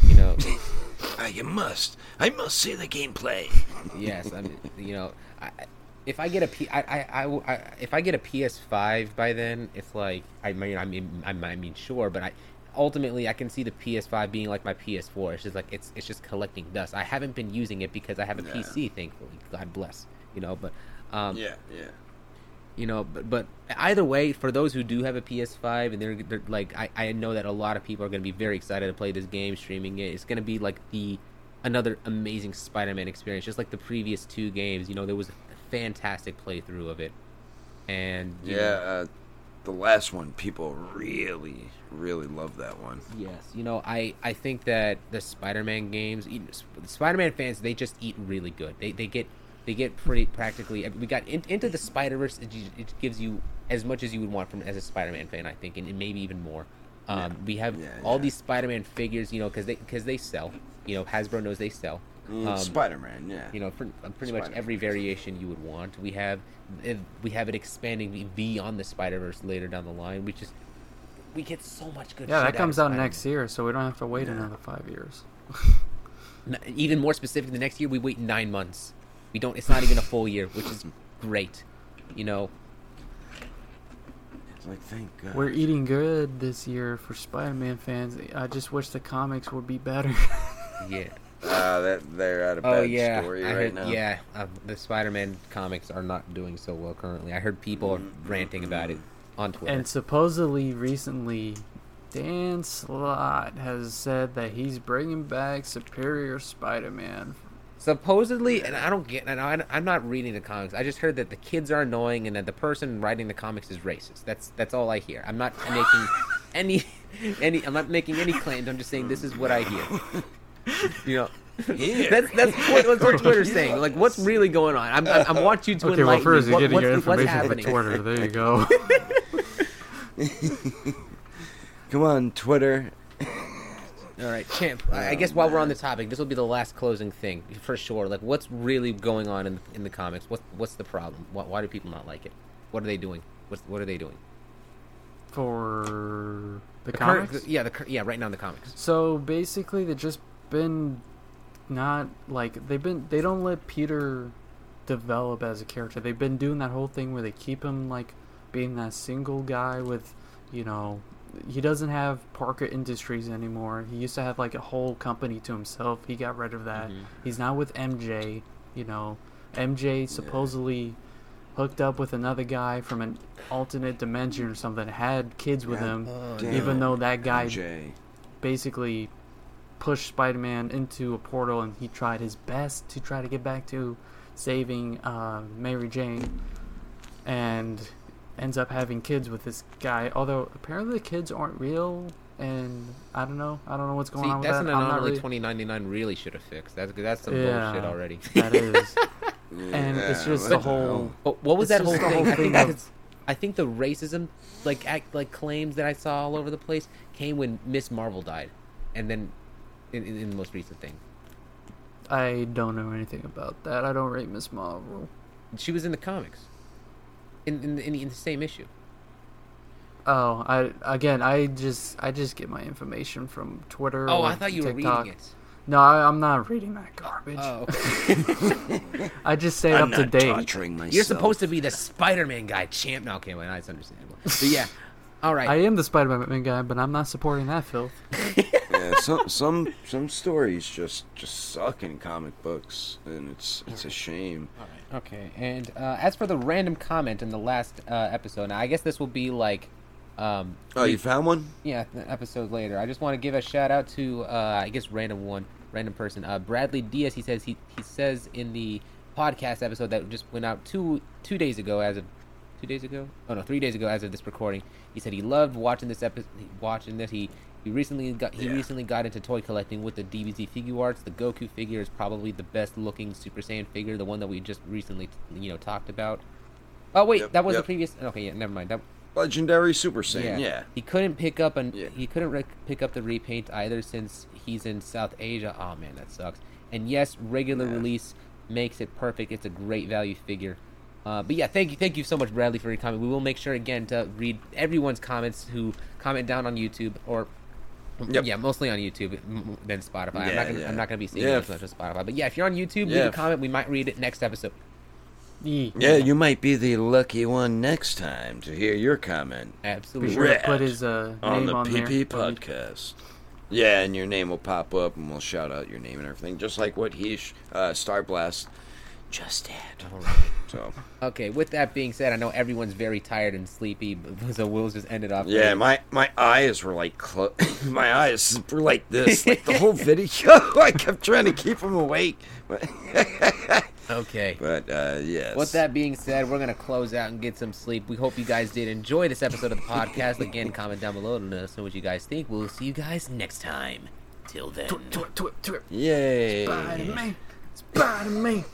You know,
Ah, you must. I must see the gameplay.
yes. I mean, you know, I, I- if I get a P, I, I, I, if I get a PS5 by then, it's like I mean, I mean, I, I mean, sure, but I ultimately I can see the PS5 being like my PS4. It's just like it's it's just collecting dust. I haven't been using it because I have a
Yeah.
PC, thankfully. God bless. You know, but um,
yeah. Yeah.
you know but, but either way for those who do have a ps5 and they're, they're like I, I know that a lot of people are going to be very excited to play this game streaming it it's going to be like the another amazing spider-man experience just like the previous two games you know there was fantastic playthrough of it and
Yeah.
know,
Uh, the last one, people really, really love that one.
Yes, you know, I, I think that the Spider-Man games, you know, Spider-Man fans, they just eat really good. They, they get they get pretty practically. We got in, into the Spider-Verse. It, it gives you as much as you would want from as a Spider-Man fan, I think, and, and maybe even more. Um, We have
Yeah,
all
yeah.
these Spider-Man figures, you know, because they because they sell. You know, Hasbro knows they sell. Um,
Spider Man, yeah.
you know, for, uh, pretty much
Spider-Man.
every variation you would want. We have it, we have it expanding beyond the Spider Verse later down the line. We just we get so much good.
Yeah,
shit
that comes
of
out next year, so we don't have to wait
Yeah.
another five years.
Even more specific, the next year we wait nine months. We don't. It's not even a full year, which is great. You know,
It's like, thank God.
We're eating good this year for Spider-Man fans. I just wish the comics would be better.
yeah.
Ah, that they're at a bad
Oh yeah,
story
I
right
heard,
now.
yeah. Uh, the Spider-Man comics are not doing so well currently. I heard people are ranting about it on Twitter.
and supposedly recently, Dan Slott has said that he's bringing back Superior Spider-Man.
Supposedly, and I don't get, and I, I'm not reading the comics. I just heard that the kids are annoying and that the person writing the comics is racist. That's that's all I hear. I'm not making any any. I'm not making any claims. I'm just saying this is what I hear. You know.
Here.
That's that's what, that's what Twitter's saying. Like, what's really going on? I'm I'm, I'm watching you to
Okay, well, first
me.
you're getting
what's,
your
what's
information from
happening?
Twitter. There you go.
Come on, Twitter.
All right, champ. I I guess while we're on the topic, this will be the last closing thing for sure. Like, what's really going on in in the comics? What's what's the problem? Why, why do people not like it? What are they doing? What's what are they doing?
For the,
The current-
comics.
yeah, the cur- yeah, right now in the comics.
So basically, they've just been not like they've been. They don't let Peter develop as a character. They've been doing that whole thing where they keep him like being that single guy with, you know, he doesn't have Parker Industries anymore. He used to have like a whole company to himself. He got rid of that.
Mhm.
He's now with MJ. You know, MJ supposedly hooked up with another guy from an alternate dimension or something. Had kids with
Yeah.
him,
Damn.
even though that guy
Jay.
basically pushed Spider-Man into a portal, and he tried his best to try to get back to saving uh, Mary Jane, and ends up having kids with this guy. Although apparently the kids aren't real, and I don't know. I don't know what's going
See,
on with
that's
that.
an
I'm not
anomaly.
really-
Twenty ninety nine really should have fixed. That's that's some
Yeah.
bullshit already.
That is. And it's just the whole-
But what was that whole
just the
thing? I think
thing of-
I think the racism, like act, like claims that I saw all over the place, came when Miss Marvel died, and then in, in, in the most recent thing,
I don't know anything about that. I don't rate Miss Marvel.
she was in the comics, in in, in, in the same issue.
Oh, I again, I just I just get my information from Twitter.
Oh,
or
I thought you were reading it.
No, I, I'm not reading that garbage.
Oh, okay.
I just stay
I'm
up to date.
myself.
You're supposed to be the Spider-Man guy, champ. No, okay, well, that's understandable. But yeah, all right.
I am the Spider-Man guy, but I'm not supporting that filth.
yeah, some some some stories just just suck in comic books, and it's it's a shame.
Okay, and uh, as for the random comment in the last uh, episode, now I guess this will be like, um,
Oh, you found one?
yeah, an episode later. I just want to give a shout out to uh, I guess random one, random person, uh, Bradley Diaz. He says he he says in the podcast episode that just went out two two days ago, as of two days ago. Oh no, three days ago, as of this recording. He said he loved watching this episode, watching this. He he recently got he
Yeah.
recently got into toy collecting with the DBZ Figuarts. The Goku figure is probably the best looking Super Saiyan figure, the one that we just recently you know talked about. Oh wait,
Yep,
that was the previous. Okay, yeah, never mind. That
Legendary Super Saiyan. Yeah.
he couldn't pick up an
Yeah.
he couldn't rec- pick up the repaint either since he's in South Asia. Oh man, that sucks. And yes, regular
Yeah.
release makes it perfect. It's a great value figure. Uh, but yeah, thank you, thank you so much, Bradley, for your comment. We will make sure again to read everyone's comments who comment down on YouTube or.
Yep.
Yeah, mostly on YouTube than Spotify. I'm
Yeah,
not gonna,
yeah.
I'm not gonna be seeing
Yeah,
it as much as Spotify. But yeah, if you're on YouTube, leave a comment. We might read it next episode.
Yee.
Yeah, you might be the lucky one next time to hear your comment
Be
Absolutely.
sure to put his uh,
on the
on
PP
there.
podcast. Yeah, and your name will pop up, and we'll shout out your name and everything, just like what he, sh- uh, Star Blast, just did. So
Okay, with that being said, I know everyone's very tired and sleepy, but- so we'll just ended it off.
yeah, my my eyes were like clo- my eyes were like this, like the whole video. I kept trying to keep them awake, but,
Okay.
but uh, yes.
With that being said, we're gonna close out and get some sleep. We hope you guys did enjoy this episode of the podcast. Again, comment down below and let us know what you guys think. We'll see you guys next time. Till then.
Twit, twit, twit.
Yay!
Spider-Man. Spider-Man.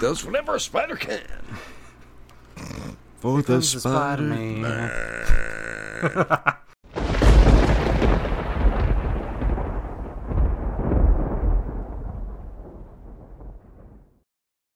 Does whatever a spider can. For
Comes the Spider-Man.